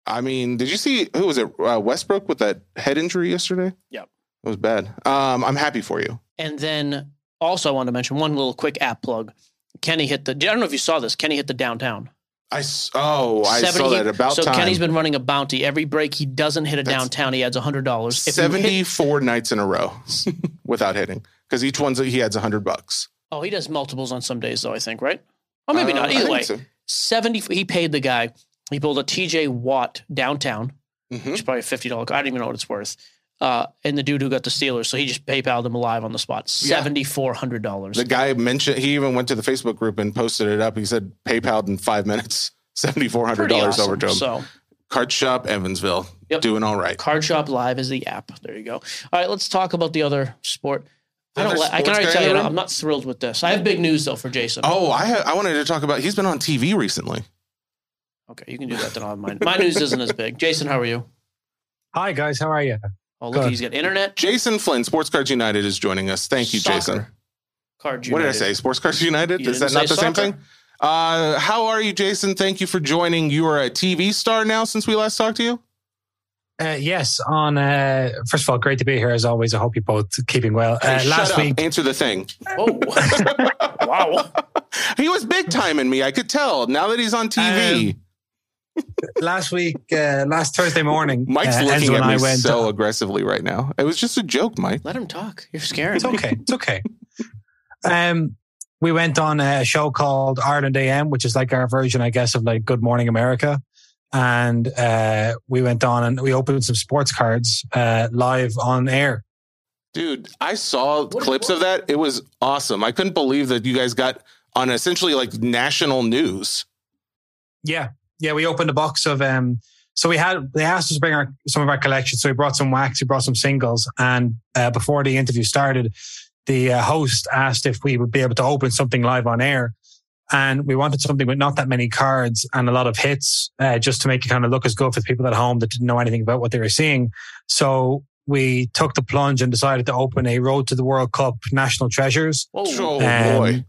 I mean, did you see who was it? Uh, Westbrook with that head injury yesterday. Yep. it was bad. Um, I'm happy for you. And then also I wanted to mention one little quick app plug. Kenny hit the. I don't know if you saw this. Kenny hit the downtown. I oh, I 70 saw that about so time. Kenny's been running a bounty every break. He doesn't hit a That's- downtown. He adds hundred dollars. seventy four nights in a row without hitting because each one's he adds hundred bucks. Oh, he does multiples on some days though. I think right. Or maybe Uh, not. Either way, so. Seventy. He paid the guy. He pulled a TJ Watt downtown, Mhm. which is probably a fifty dollar. I don't even know what it's worth. uh, and the dude who got the Steelers. So he just PayPal'd him live on the spot, seventy four hundred dollars. The guy mentioned he even went to the Facebook group and posted it up. He said PayPal'd in five minutes, seventy four hundred dollars awesome. over to him. So Card Shop Evansville, Yep. doing all right. Card Shop Live is the app. There you go. All right, let's talk about the other sport. I don't. Other Li- I can already tell you. I'm not thrilled with this. I have big news though for Jason. Oh, I ha- I wanted to talk about. He's been on TV recently. Okay, you can do that. Then I'll have mine. My news isn't as big. Jason, how are you? Hi guys, how are you? Oh, look, Good. he's got internet. Jason Flynn, Sports Cards United, is joining us. Thank you, Soccer. Jason. Card What did I say? Sports Cards United? You is that didn't the say same thing? Uh, how are you, Jason? Thank you for joining. You are a TV star now since we last talked to you. Uh, yes, on uh, first of all, great to be here as always. I hope you're both keeping well. Hey, Uh, shut last up. week, Answer the thing. Oh, wow. he was big time in me. I could tell. Now that he's on TV, last week, uh, last Thursday morning, Mike's uh, looking Enzo at and me I went. so aggressively right now. It was just a joke, Mike. Let him talk. You're scaring it's me. okay. It's okay. Um, we went on a show called Ireland AM, which is like our version, I guess, of like Good Morning America. And uh, we went on and we opened some sports cards uh, live on air. Dude, I saw What- clips of that. It was awesome. I couldn't believe that you guys got on essentially like national news. Yeah, yeah. We opened a box of um. So we had they asked us to bring our some of our collections. So we brought some wax, we brought some singles, and uh, before the interview started, the uh, host asked if we would be able to open something live on air, and we wanted something with not that many cards and a lot of hits, uh, just to make it kind of look as good for the people at home that didn't know anything about what they were seeing. So we took the plunge and decided to open a Road to the World Cup National Treasures. Oh Um, boy.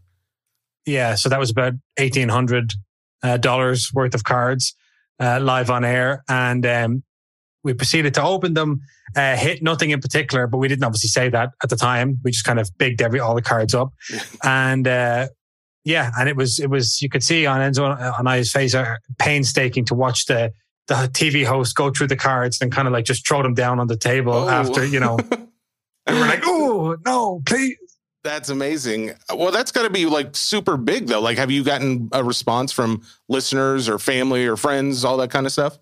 Yeah, so that was about eighteen hundred uh, dollars worth of cards uh, live on air, and um, we proceeded to open them. Uh, hit nothing in particular, but we didn't obviously say that at the time. We just kind of bigged every all the cards up, and uh, yeah, and it was it was you could see on Enzo and I's face uh, painstaking to watch the the TV host go through the cards and kind of like just throw them down on the table Oh. after you know, and we're like, oh no, please. That's amazing. Well, that's got to be like super big though. Like, have you gotten a response from listeners or family or friends, all that kind of stuff?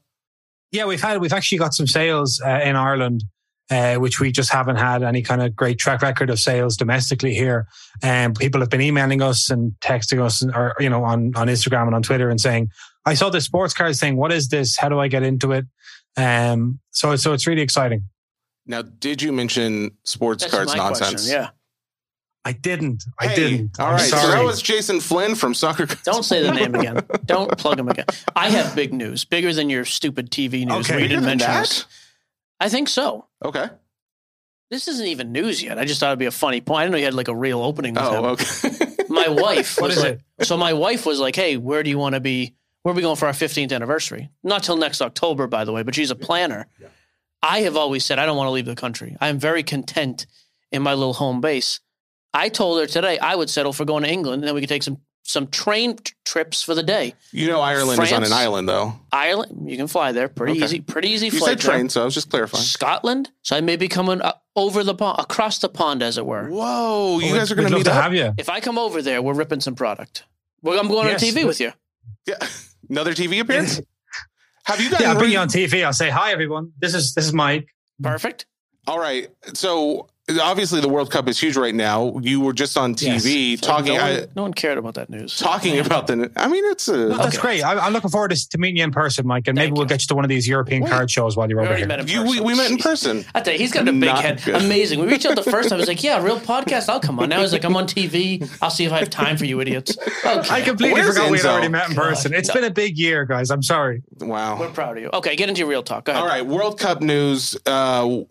Yeah, we've had we've actually got some sales uh, in Ireland, uh, which we just haven't had any kind of great track record of sales domestically here. And people have been emailing us and texting us, or you know, on on Instagram and on Twitter, and saying, "I saw this sports card thing. What is this? How do I get into it?" Um, so so it's really exciting. Now, did you mention sports That's cards nonsense? question. Yeah. I didn't. I Hey, didn't. All right. I'm. So that was Jason Flynn from Soccer. Don't say the name again. Don't plug him again. I have big news, bigger than your stupid TV news. Okay. where you Bigger didn't mention that? this. I think so. Okay. This isn't even news yet. I just thought it'd be a funny point. I didn't know you had like a real opening with oh, him. Oh, okay. My wife What was is like, so my wife was like, "Hey, where do you want to be? Where are we going for our 15th anniversary? Not till next October, by the way. But she's a planner. I have always said I don't want to leave the country. I am very content in my little home base. I told her today I would settle for going to England, and then we could take some some train t- trips for the day. you know, Ireland is on an island, though. Ireland, you can fly there, pretty Okay. easy, pretty easy You flight. said train, so I was just clarifying. Scotland, so I may be coming uh, over the pond, across the pond, as it were. Whoa, you We'd- guys are going to love meet to up. have you. If I come over there, we're ripping some product. Well, I'm going Yes. on TV with you. Yeah. Another TV appearance? Have you gotten Yeah, I'll bring you on TV. I'll say hi, everyone. This is this is Mike. Perfect. All right. So obviously the World Cup is huge right now. You were just on TV talking no, one, I, no one cared about that news. talking about the. I mean, it's a. No, that's Okay. great. I, I'm looking forward to, to meeting you in person, Mike, and maybe Thank we'll get you to one of these European Wait. card shows while you're We over here. met You, we, we met in person. I tell you, he's got a big Not head. good. Amazing. We reached out the first time. I was like, yeah, real podcast. I'll come on. Now he's like, I'm on TV. I'll see if I have time for you idiots. Okay. I completely Where's forgot we'd already met in God. person. It's No. been a big year, guys. I'm sorry. Wow. We're proud of you. Okay, get into your real talk. Go ahead. All right. World Cup news. Uh,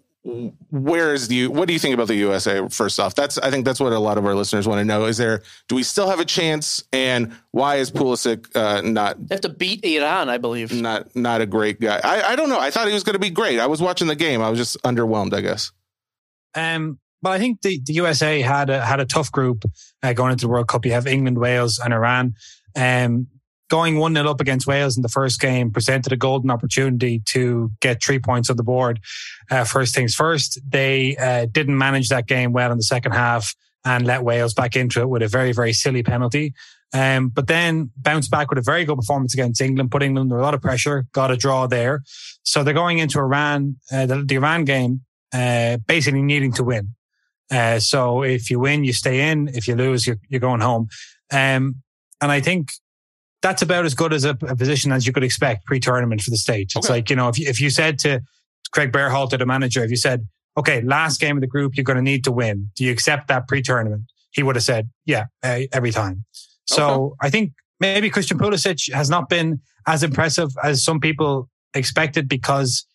where is the? What do you think about the USA? First off, that's I think that's what a lot of our listeners want to know. Is there? Do we still have a chance? And why is Pulisic uh, not They have to beat Iran, I believe. not not a great guy? I, I don't know. I thought he was going to be great. I was watching the game. I was just underwhelmed. I guess. Um, but I think the, the USA had a, had a tough group uh, going into the World Cup. You have England, Wales, and Iran. Um, going 1 0 up against Wales in the first game presented a golden opportunity to get three points on the board. Uh, first things first, they uh, didn't manage that game well in the second half and let Wales back into it with a very, very silly penalty. Um, but then bounced back with a very good performance against England, putting them under a lot of pressure, got a draw there. So they're going into Iran, uh, the, the Iran game uh, basically needing to win. Uh, so if you win, you stay in. If you lose, you're, you're going home. Um, and I think that's about as good as a, a position as you could expect pre-tournament for the stage. It's Okay. like, you know, if you, if you said to Craig Berhalter, the manager, if you said, okay, last game of the group, you're going to need to win. Do you accept that pre-tournament? He would have said, yeah, uh, every time. So I think maybe Christian Pulisic has not been as impressive as some people expected because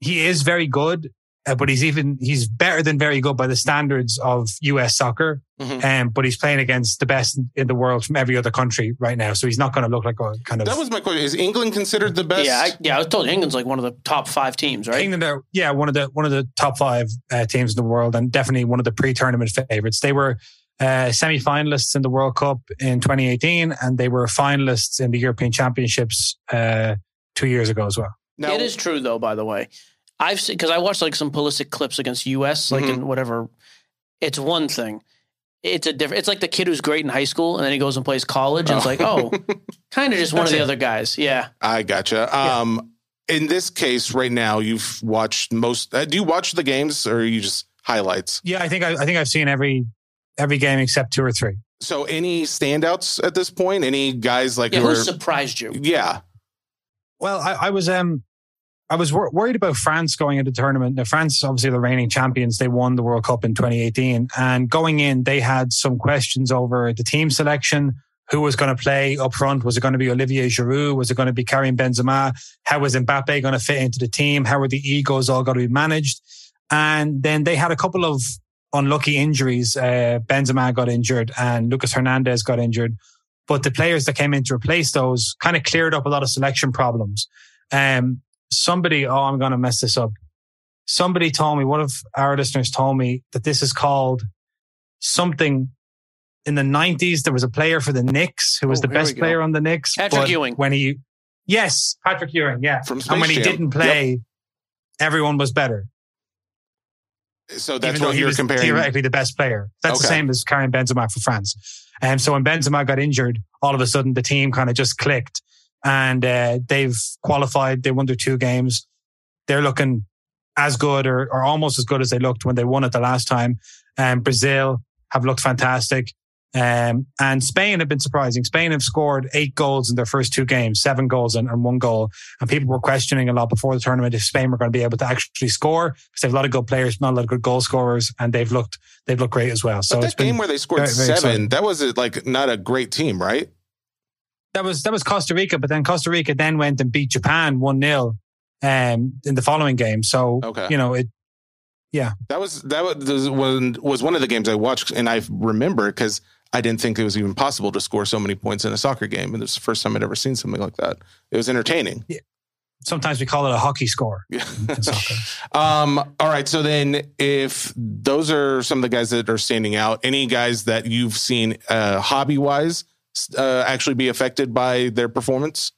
he is very good, uh, but he's even, he's better than very good by the standards of US soccer. Mhm. Um, but he's playing against the best in the world from every other country right now. So he's not going to look like a kind of That was my question. Is England considered the best? Yeah, I, yeah. I was told England's like one of the top five teams, right? England are yeah one of the one of the top five uh, teams in the world and definitely one of the pre-tournament favorites. They were uh, semi-finalists in the World Cup in 2018 and they were finalists in the European Championships uh, two years ago as well. Now, it is true though. By the way, I've seen because I watched like some Pulisic clips against US, like Mhm. in whatever. It's one thing. It's a different. It's like the kid who's great in high school and then he goes and plays college, and it's Oh. like, oh, kind of just one of the it. other guys. Yeah. I gotcha. Um, in this case, right now, you've watched most. Uh, do you watch the games or are you just highlights? Yeah, I think I, I think I've seen every every game except two or three. So, any standouts at this point? Any guys like Yeah. who Who are? surprised you? yeah, Well, I, I was um I was wor- worried about France going into the tournament. Now, France, obviously, the reigning champions. They won the World Cup in 2018, and going in, they had some questions over the team selection. Who was going to play up front? Was it going to be Olivier Giroud? Was it going to be Karim Benzema? How was Mbappe going to fit into the team? How were the egos all going to be managed? And then they had a couple of unlucky injuries. Uh, Benzema got injured and Lucas Hernandez got injured. But the players that came in to replace those kind of cleared up a lot of selection problems. Um, somebody, oh, I'm going to mess this up. Somebody told me, one of our listeners told me that this is called something in the 90s. There was a player for the Knicks who was Oh, the best player on the Knicks. Patrick Ewing. When he, yes, Patrick Ewing, yeah. From and when he Jam. didn't play, everyone was better. so that's even what you're comparing. theoretically the best player. That's the same as Karim Benzema for France. And so when Benzema got injured, all of a sudden the team kind of just clicked and uh, they've qualified. They won their two games. They're looking as good or, or almost as good as they looked when they won it the last time. And Brazil have looked fantastic. Um, and Spain have been surprising. Spain have scored eight goals in their first two games, seven goals and, and one goal. And people were questioning a lot before the tournament if Spain were going to be able to actually score because they have a lot of good players, not a lot of good goal scorers, and they've looked they've looked great as well. So but that game where they scored very, very seven, exciting. that was like not a great team, right? That was that was Costa Rica, but then Costa Rica then went and beat Japan one 0 um, in the following game. So Okay. you know it. Yeah, that was that was was was one of the games I watched, and I remember because I didn't think it was even possible to score so many points in a soccer game, and it was the first time I'd ever seen something like that. It was entertaining. Sometimes we call it a hockey score Yeah. um. All right. So then, if those are some of the guys that are standing out, any guys that you've seen uh, hobby wise uh, actually be affected by their performance?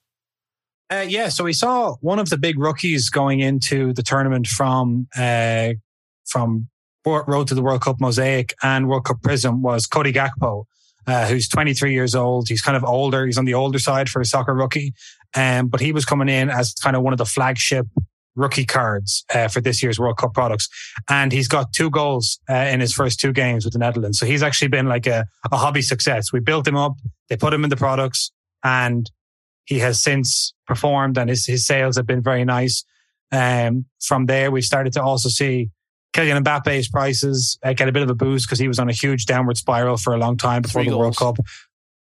Uh, yeah, so we saw one of the big rookies going into the tournament from uh, from Road to the World Cup Mosaic and World Cup Prism was Cody Gakpo, uh, who's 23 years old. He's kind of older. He's on the older side for a soccer rookie, um, but he was coming in as kind of one of the flagship rookie cards uh, for this year's World Cup products, and he's got two goals uh, in his first two games with the Netherlands. So he's actually been like a, a hobby success. We built him up, they put him in the products, and he has since performed and his, his sales have been very nice. Um, from there, we've started to also see Kylian Mbappe's prices uh, get a bit of a boost because he was on a huge downward spiral for a long time before Three the World. Cup.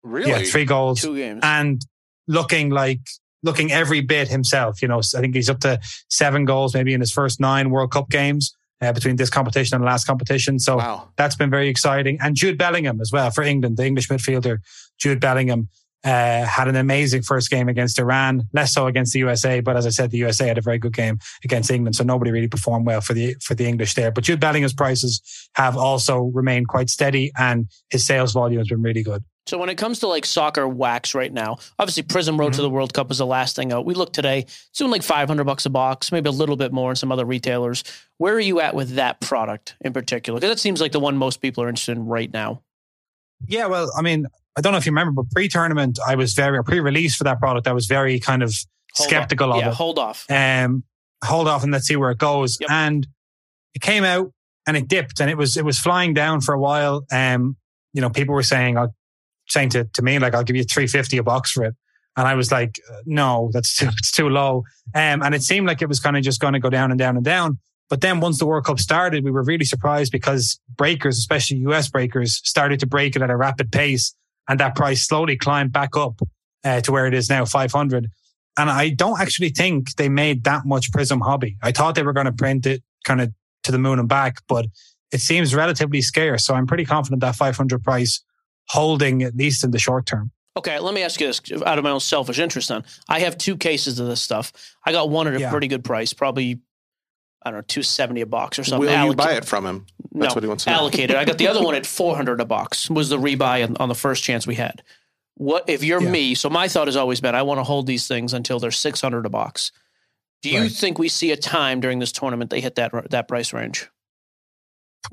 Really? Yeah, three goals Two games. and looking like looking every bit himself. You know, I think he's up to seven goals maybe in his first nine World Cup games uh, between this competition and the last competition. So Wow. that's been very exciting. And Jude Bellingham as well for England, the English midfielder, Jude Bellingham. Uh, had an amazing first game against Iran, less so against the USA. But as I said, the USA had a very good game against England, so nobody really performed well for the for the English there. But Jude Bellingham's prices have also remained quite steady, and his sales volume has been really good. So when it comes to like soccer wax right now, obviously Prism Road to the World Cup was the last thing out. We looked today, it's doing like 500 bucks a box, maybe a little bit more in some other retailers. Where are you at with that product in particular? Because that seems like the one most people are interested in right now. Yeah, well, I mean, I don't know if you remember, but pre-tournament, I was very, pre-release for that product, I was very kind of Hold skeptical off. of yeah, it. hold off. um, hold off and let's see where it goes. Yep. And it came out and it dipped and it was it was flying down for a while. Um, you know, people were saying, uh, saying to, to me like, I'll give you three fifty a box for it, and I was like, no, that's too it's too low. Um, and it seemed like it was kind of just going to go down and down and down. But then once the World Cup started, we were really surprised because breakers, especially US breakers, started to break it at a rapid pace, and that price slowly climbed back up uh, to where it is now, five hundred. And I don't actually think they made that much Prism Hobby. I thought they were going to print it kind of to the moon and back, but it seems relatively scarce. So I'm pretty confident that 500 price holding at least in the short term. Okay, let me ask you this out of my own selfish interest. Then I have two cases of this stuff. I got one at a Yeah. pretty good price, probably I don't know, two seventy a box or something. Will you Allocated- buy it from him? That's no, what he wants to know. allocated. I got the other one at four hundred a box. Was the rebuy on, on the first chance we had? What if you're Yeah. me? So my thought has always been I want to hold these things until they're six hundred a box. Do you Right. think we see a time during this tournament they hit that that price range?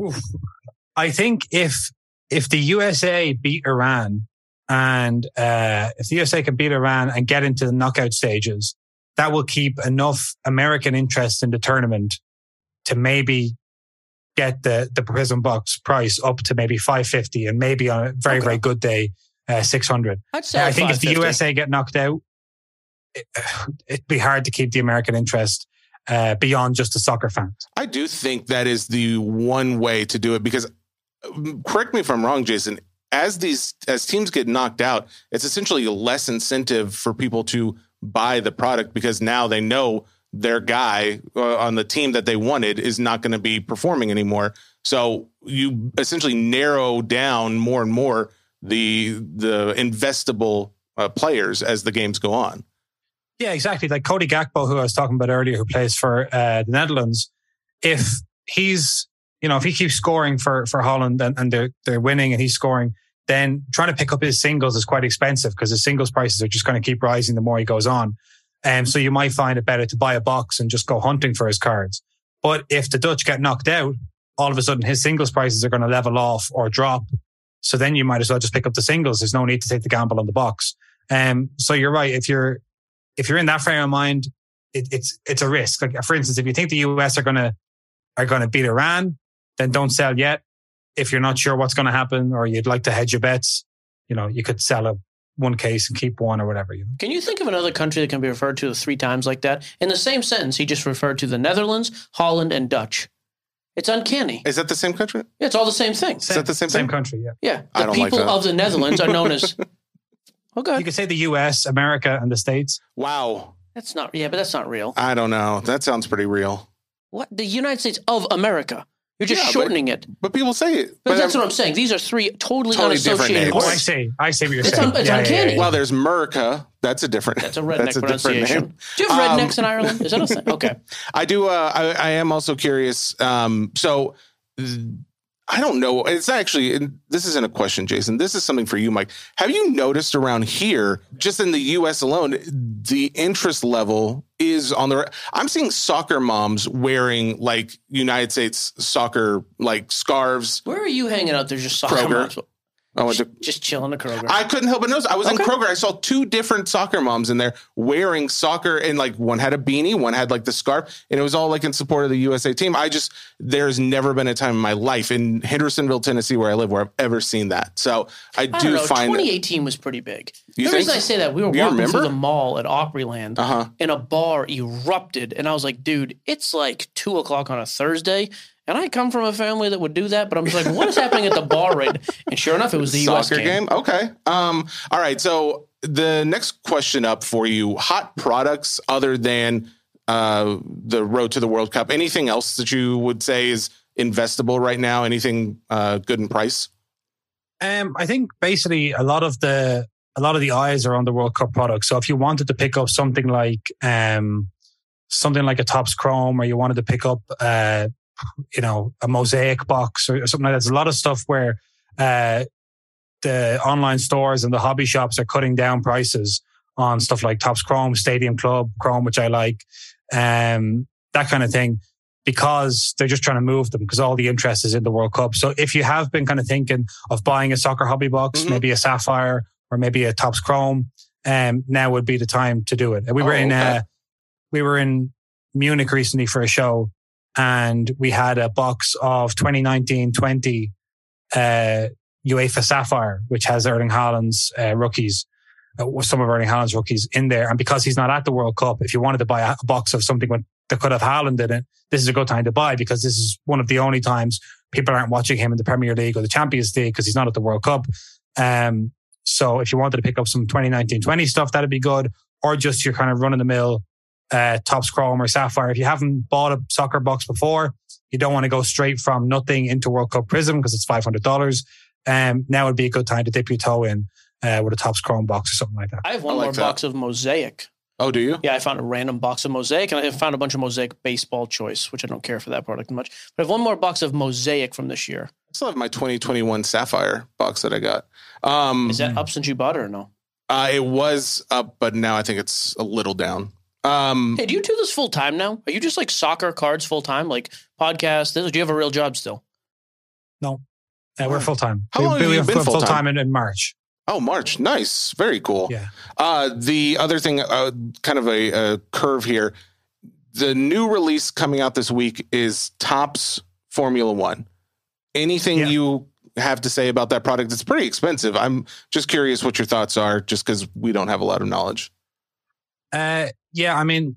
Oof. I think if if the USA beat Iran and uh, if the USA can beat Iran and get into the knockout stages, that will keep enough American interest in the tournament to maybe get the the Prism box price up to maybe 550 and maybe on a very Okay. very good day uh, 600. I'd say I think if the USA get knocked out, it, it'd be hard to keep the American interest uh, beyond just the soccer fans. I do think that is the one way to do it because correct me if I'm wrong, Jason. As these as teams get knocked out, it's essentially less incentive for people to buy the product because now they know their guy uh, on the team that they wanted is not going to be performing anymore. So you essentially narrow down more and more the the investable uh, players as the games go on. Yeah, exactly. Like Cody Gakpo, who I was talking about earlier, who plays for uh, the Netherlands. If he's, you know, if he keeps scoring for for Holland and, and they're they're winning and he's scoring, then trying to pick up his singles is quite expensive because his singles prices are just going to keep rising the more he goes on. And so you might find it better to buy a box and just go hunting for his cards. But if the Dutch get knocked out, all of a sudden his singles prices are going to level off or drop. So then you might as well just pick up the singles. There's no need to take the gamble on the box. Um, so you're right. If you're if you're in that frame of mind, it, it's it's a risk. Like for instance, if you think the US are gonna are gonna beat Iran, then don't sell yet. If you're not sure what's gonna happen or you'd like to hedge your bets, you know, you could sell a one case and keep one or whatever. You know? Can you think of another country that can be referred to three times like that? In the same sentence, he just referred to the Netherlands, Holland, and Dutch. It's uncanny. Is that the same country? Yeah, it's all the same thing. Is that the same Same thing? country, yeah. Yeah, I the don't like people that. of the Netherlands are known as. Okay, You could say the US, America, and the States. Wow. that's not. Yeah, but that's not real. I don't know. That sounds pretty real. What the United States of America? You're just Yeah, but- shortening it. But people say it. But, that's I'm- what I'm saying. These are three totally, Totally different unassociated names. Oh, I words. see. I see what you're It's saying. un- it's uncanny. Well, there's America. That's a different. That's a redneck pronunciation. name. Do you have Um, rednecks in Ireland? Is that a thing? Okay. I do. Uh, I, I am also curious. Um, so I don't know. It's actually. and This isn't a question, Jason. This is something for you, Mike. Have you noticed around here, just in the U.S. alone, the interest level is on the. I'm seeing soccer moms wearing like United States soccer like scarves. Where are you hanging out There's Just soccer Kroger. moms? I went to Just chilling at Kroger. I couldn't help but notice. I was in Okay. Kroger. I saw two different soccer moms in there wearing soccer, and like one had a beanie, one had like the scarf, and it was all like in support of the USA team. I just there's never been a time in my life in Hendersonville, Tennessee, where I live, where I've ever seen that. So I, I do know. find that. 2018 was pretty big. You the think? reason I say that, we were You walking remember? through the mall at Opryland, Uh huh. and a bar erupted, and I was like, "Dude, it's like two o'clock on a Thursday." And I come from a family that would do that, but I'm just like, "What is happening at the bar right?" And sure enough, it was the U.S. Soccer game. Okay. Um. All right. So the next question up for you: hot products other than uh the road to the World Cup. Anything else that you would say is investable right now? Anything uh, good in price? Um, I think basically a lot of the a lot of the eyes are on the World Cup products. So if you wanted to pick up something like um, something like a Topps Chrome, or you wanted to pick up uh, you know a Mosaic box or, or something like that, there's a lot of stuff where uh, the online stores and the hobby shops are cutting down prices on stuff like Topps Chrome, Stadium Club Chrome, which I like, um, that kind of thing because they're just trying to move them because all the interest is in the World Cup. So if you have been kind of thinking of buying a soccer hobby box, Mhm. maybe a Sapphire or maybe a Topps Chrome, um, now would be the time to do it. We were Oh, in, okay. uh, we were in Munich recently for a show and we had a box of 2019-20 uh, UEFA Sapphire, which has Erling Haaland's uh, rookies, uh, some of Erling Haaland's rookies in there. And because he's not at the World Cup, if you wanted to buy a box of something that could have Haaland in it, this is a good time to buy because this is one of the only times people aren't watching him in the Premier League or the Champions League because he's not at the World Cup. Um, so if you wanted to pick up some 2019-20 stuff, that'd be good. Or just your kind of run of the mill uh, Topps Chrome or Sapphire. If you haven't bought a soccer box before, you don't want to go straight from nothing into World Cup Prism because it's $500. Um, now would be a good time to dip your toe in uh, with a Topps Chrome box or something like that. I have one I like more that. box of Mosaic. Oh, do you? Yeah, I found a random box of Mosaic, and I found a bunch of Mosaic baseball choice, which I don't care for that product much. But I have one more box of Mosaic from this year. I still have my 2021 Sapphire box that I got. Um, Is that up since you bought it or no? uh, it was up, but now I think it's a little down. Um, Hey, do you do this full time now? Are you just like soccer cards full time, like podcast? This, do you have a real job still? Uh, we're full time. How long have you been full full-time? in, in March? oh, March. Nice. Very cool. Yeah. Uh, the other thing, uh, kind of a, a curve here. The new release coming out this week is Topps Formula One. Anything Yeah. you have to say about that product? It's pretty expensive. I'm just curious what your thoughts are, just because we don't have a lot of knowledge. Uh, yeah, I mean,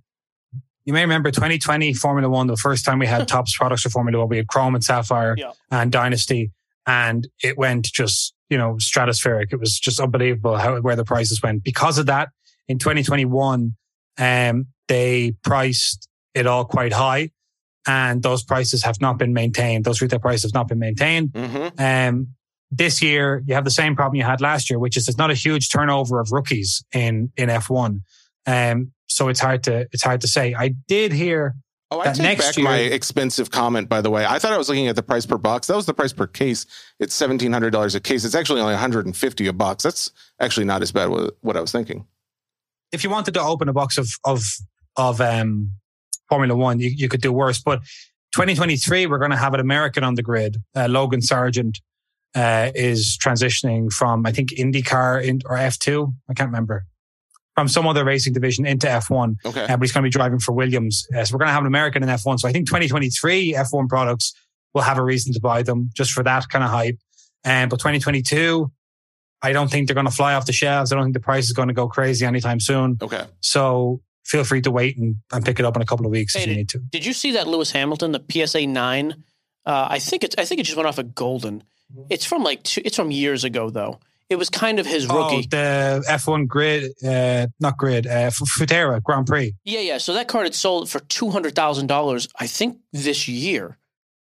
you may remember 2020 Formula One, the first time we had Topps products for Formula One, we had Chrome and Sapphire Yeah. and Dynasty, and it went just, you know, stratospheric. It was just unbelievable how, where the prices went. Because of that, in 2021, um, they priced it all quite high and those prices have not been maintained. Those retail prices have not been maintained. Mm-hmm. Um, this year, you have the same problem you had last year, which is there's not a huge turnover of rookies in in F1. Um, so it's hard to it's hard to say. I did hear Oh, I take back year- my expensive comment. By the way, I thought I was looking at the price per box. That was the price per case. It's seventeen hundred dollars a case. It's actually only one hundred and fifty a box. That's actually not as bad with what I was thinking. if you wanted to open a box of of of um, Formula One, you, you could do worse. But 2023, we're going to have an American on the grid. Uh, Logan Sargeant uh, is transitioning from I think IndyCar in, or F2. I can't remember from some other racing division into F1. Okay. uh, but he's going to be driving for Williams. Uh, so we're going to have an American in F1. So I think 2023 F1 products will have a reason to buy them just for that kind of hype. Um, but 2022, I don't think they're going to fly off the shelves. I don't think the price is going to go crazy anytime soon. Okay. So feel free to wait and, and pick it up in a couple of weeks Hey, if you need to. Did you see that Lewis Hamilton, the PSA nine? Uh, I think it's I think it just went off a golden. It's from like two, it's from years ago though. It was kind of his rookie. Oh, rookie. the F1 grid, uh, not grid, uh, F- Futera Grand Prix. yeah, yeah. So that card had sold for two hundred thousand dollars. I think this year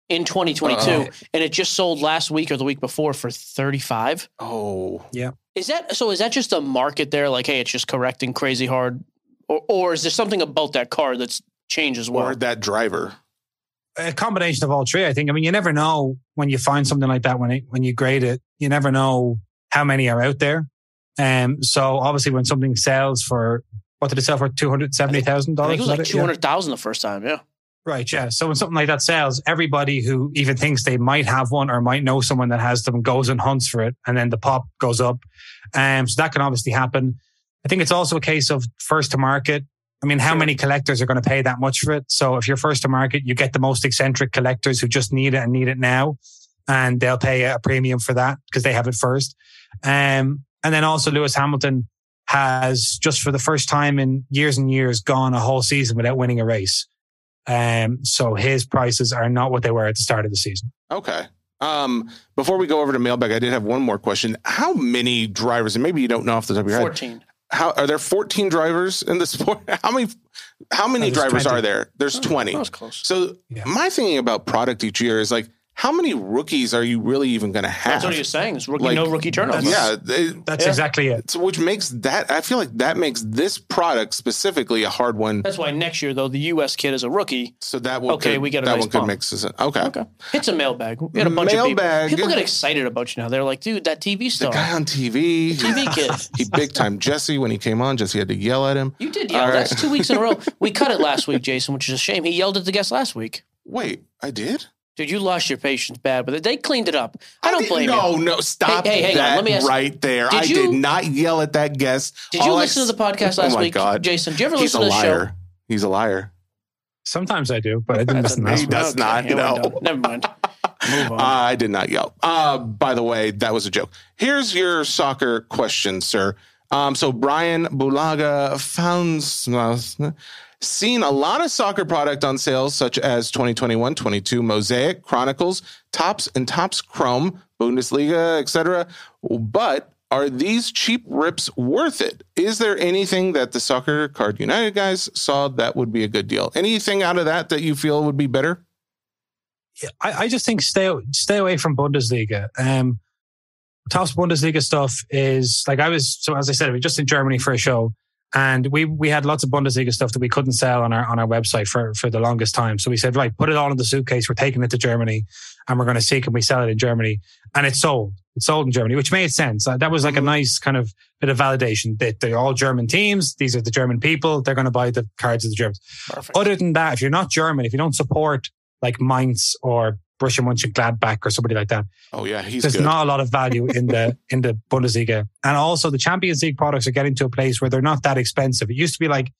in 2022, Uh-oh. and it just sold last week or the week before for thirty five. Oh, yeah. Is that so? Is that just a market there? Like, hey, it's just correcting crazy hard, or or is there something about that car that's changed as well? or that driver. A combination of all three, I think. I mean, you never know when you find something like that when it, when you grade it. You never know how many are out there. Um, so obviously, when something sells for what did it sell for? Two hundred seventy thousand I think it was like two hundred thousand the first time. Yeah. Right, yeah. So when something like that sells, everybody who even thinks they might have one or might know someone that has them goes and hunts for it, and then the pop goes up. Um, so that can obviously happen. I think it's also a case of first to market. I mean, how many collectors are going to pay that much for it? So if you're first to market, you get the most eccentric collectors who just need it and need it now, and they'll pay a premium for that because they have it first. Um, and then also Lewis Hamilton has just for the first time in years and years gone a whole season without winning a race. Um, so his prices are not what they were at the start of the season. Okay. Um, before we go over to mailbag, I did have one more question. How many drivers, and maybe you don't know off the top of your head, Fourteen. how are there 14 drivers in the sport? How many how many Oh, drivers 20. are there? There's 20. That was close. So Yeah. my thinking about product each year is like, how many rookies are you really even going to have? That's what he was saying. Is rookie Like, no rookie turnover. yeah, they- That's Yeah. exactly it. so which makes that I feel like that makes this product specifically a hard one. That's why next year though the U.S. kid is a rookie. So that one, Okay, could, we get a that nice one could bump. make sense. Okay. Okay, it's a mailbag. We had a bunch Mailbag. of people. People get excited about you now. They're like, dude, that TV star, The star, guy on TV, TV kid. he big time Jesse when he came on. Jesse had to yell at him. You did yell. All right. That's two weeks in a row. We cut it last week, Jason, which is a shame. He yelled at the guest last week. Wait, I did. Dude, you lost your patience bad with it. They cleaned it up. I don't did- blame no, you. No, no, stop Hey, hey, hang on. that Let me ask- right there. Did I you- did not yell at that guest. Did you All I listen to the podcast Oh last my week, God. Jason? Did you ever He's listen to the show? liar. He's a liar. Sometimes I do, but I didn't That's listen a last He week. does not, here we no. Never mind. Move on. I did not yell. Uh, by the way, that was a joke. Here's your soccer question, sir. Um, so Brian Bulaga found seen a lot of soccer product on sales, such as 2021 22 Mosaic, Chronicles, Topps and Topps Chrome, Bundesliga, etc. But are these cheap rips worth it? Is there anything that the Soccer Card United guys saw that would be a good deal? Anything out of that that you feel would be better? I, I just think stay stay away from Bundesliga. Um, Topps Bundesliga stuff is like I was. So as I said, we were just in Germany for a show, and we we had lots of Bundesliga stuff that we couldn't sell on our on our website for for the longest time. So we said, right, put it all in the suitcase. We're taking it to Germany, and we're going to see can we sell it in Germany. And it sold. It sold in Germany, which made sense. Uh, that was like a nice kind of bit of validation that they're all German teams. These are the German people. They're going to buy the cards of the Germans. Perfect. Other than that, if you're not German, if you don't support like Mainz or Borussia Mönchengladbach or somebody like that, Oh yeah, he's there's good. not a lot of value in the in the Bundesliga. And also, the Champions League products are getting to a place where they're not that expensive. It used to be like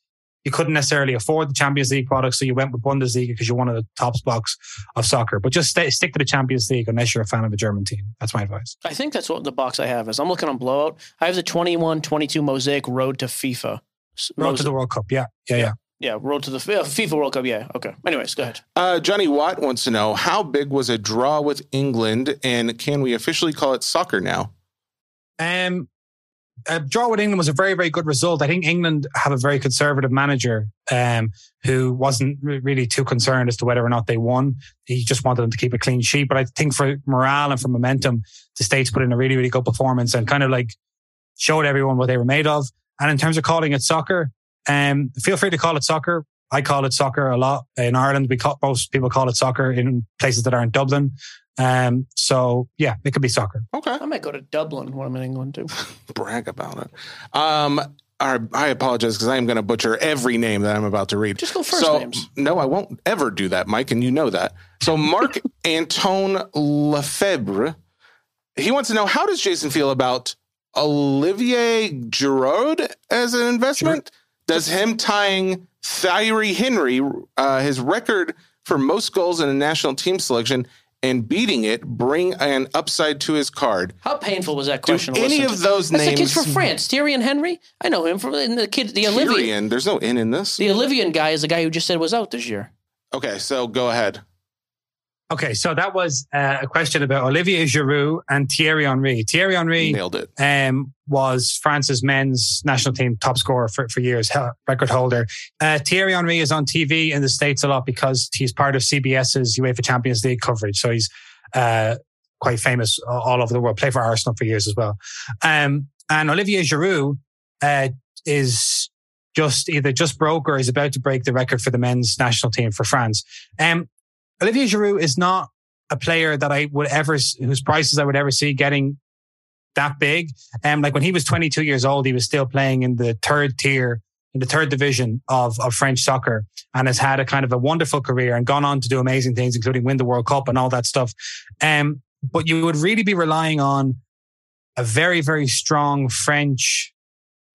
you couldn't necessarily afford the Champions League products, so you went with Bundesliga because you're one of the top blocks of soccer. But just stay, stick to the Champions League unless you're a fan of a German team. That's my advice. I think that's what the box I have is. I'm looking on Blowout. I have the 21 22 Mosaic Road to FIFA. S- Road to the World Cup. Yeah, yeah, yeah. Yeah, World to the yeah, FIFA World Cup. Yeah. Okay. Anyways, go ahead. Uh, Johnny Watt wants to know how big was a draw with England, and can we officially call it soccer now? Um, a draw with England was a very, very good result. I think England have a very conservative manager um, who wasn't really too concerned as to whether or not they won. He just wanted them to keep a clean sheet. But I think for morale and for momentum, the States put in a really, really good performance and kind of like showed everyone what they were made of. And in terms of calling it soccer, um, feel free to call it soccer. I call it soccer a lot. In Ireland, we call, most people call it soccer in places that aren't Dublin. Um, so yeah, it could be soccer. Okay, I might go to Dublin when I'm in England too. brag about it. Um, I, I apologize because I am going to butcher every name that I'm about to read. Just go first so, names. No, I won't ever do that, Mike, and you know that. So Mark Antone Lefebvre, he wants to know how does Jason feel about Olivier Giroud as an investment? Does him tying Thierry Henry, uh, his record for most goals in a national team selection, and beating it bring an upside to his card? How painful was that question? to any of those That's the names- kids from France, Thierry and Henry. I know him from the kid. The Tyrion, there's no N in this. the Olivian guy is the guy who just said was out this year. Okay, so go ahead. Okay, so that was uh, a question about Olivier Giroud and Thierry Henry. Thierry Henry Nailed it. um, was France's men's national team top scorer for, for years, record holder. Uh, Thierry Henry is on TV in the States a lot because he's part of CBS's UEFA Champions League coverage. So he's uh, quite famous all over the world, Played for Arsenal for years as well. Um, and Olivier Giroud uh, is just either just broke or is about to break the record for the men's national team for France. Um, Olivier Giroud is not a player that I would ever, whose prices I would ever see getting that big. Um, like when he was 22 years old, he was still playing in the third tier, in the third division of, of French soccer and has had a kind of a wonderful career and gone on to do amazing things, including win the World Cup and all that stuff. Um, but you would really be relying on a very, very strong French,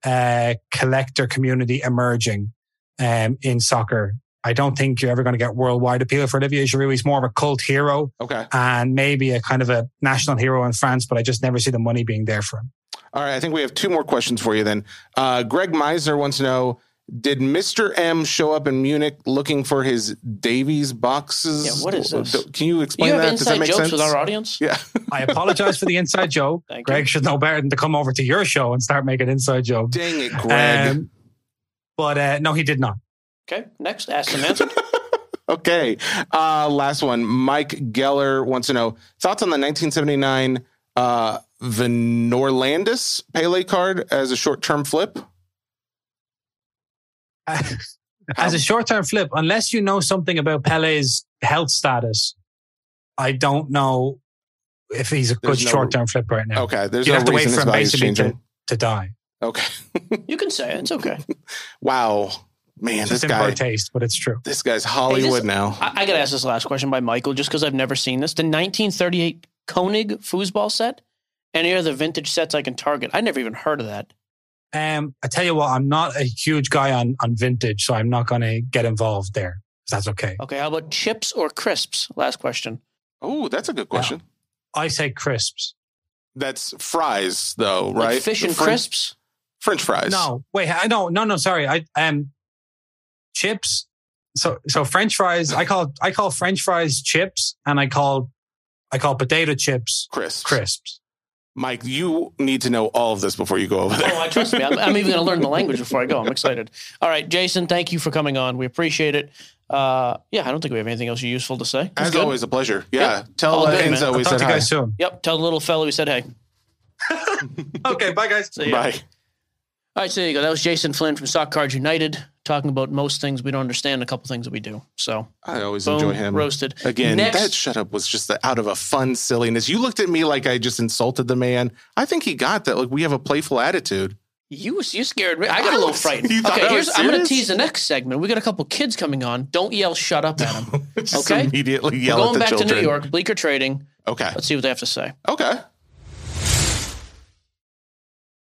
uh, collector community emerging, um, in soccer. I don't think you're ever going to get worldwide appeal for Olivier Giroud. He's more of a cult hero Okay. and maybe a kind of a national hero in France, but I just never see the money being there for him. All right. I think we have two more questions for you then. Uh, Greg Meisner wants to know Did Mr. M show up in Munich looking for his Davies boxes? Yeah, what is this? Can you explain you have that? Does that make jokes sense? with our audience. yeah. I apologize for the inside joke. Thank Greg you. should know better than to come over to your show and start making inside jokes. Dang it, Greg. Um, but uh, no, he did not. Okay, next, asked and answered. Okay. Uh, last one. Mike Geller wants to know thoughts on the 1979 uh, Venorlandia Pele card as a short term flip. As a short term flip, unless you know something about Pele's health status, I don't know if he's a good no- short term flip right now. Okay. There's You'd no have to wait for him basically to, to die. Okay. you can say it. It's okay. Wow. Man, It's this just in poor guy, taste, but it's true. this guy's Hollywood now. I, I got to ask this last question by Michael, just because I've never seen this. The 1938 Koenig foosball set. Any other vintage sets I can target? I never even heard of that. Um, I tell you what, I'm not a huge guy on on vintage, so I'm not going to get involved there. If That's okay. Okay, how about chips or crisps? Last question. Oh, that's a good question. I say crisps. That's fries, though, Like right? fish and French, crisps? French fries. No, wait, I no, no, no. Sorry, I um chips. So so French fries. I call I call French fries chips, and I call I call potato chips crisps. crisps. Mike, you need to know all of this before you go over there. Oh, I trust me. I'm, I'm even going to learn the language before I go. I'm excited. All right, Jason, thank you for coming on. We appreciate it. Uh, yeah, I don't think we have anything else useful to say. As Good? always, a pleasure. Yeah. Yep. Tell All uh, good, man. Enzo we I'll talk said to you guys soon. Yep, tell the little fellow we said hey. Okay, bye guys. See ya. Bye. All right, so there you go. That was Jason Flynn from Soccer Cards United talking about most things we don't understand, a couple things that we do. So, I always boom, enjoy him. roasted. Again, Next- that shut up was just the, out of a fun silliness. You looked at me like I just insulted the man. I think he got that. Like we have a playful attitude. You you scared me. I got a little frightened. Okay, here's I'm going to tease the next segment. We got a couple kids coming on. Don't yell "shut up" at them. Okay. immediately We're going at the back children. to New York, Bleecker Trading. Okay. Let's see what they have to say. Okay.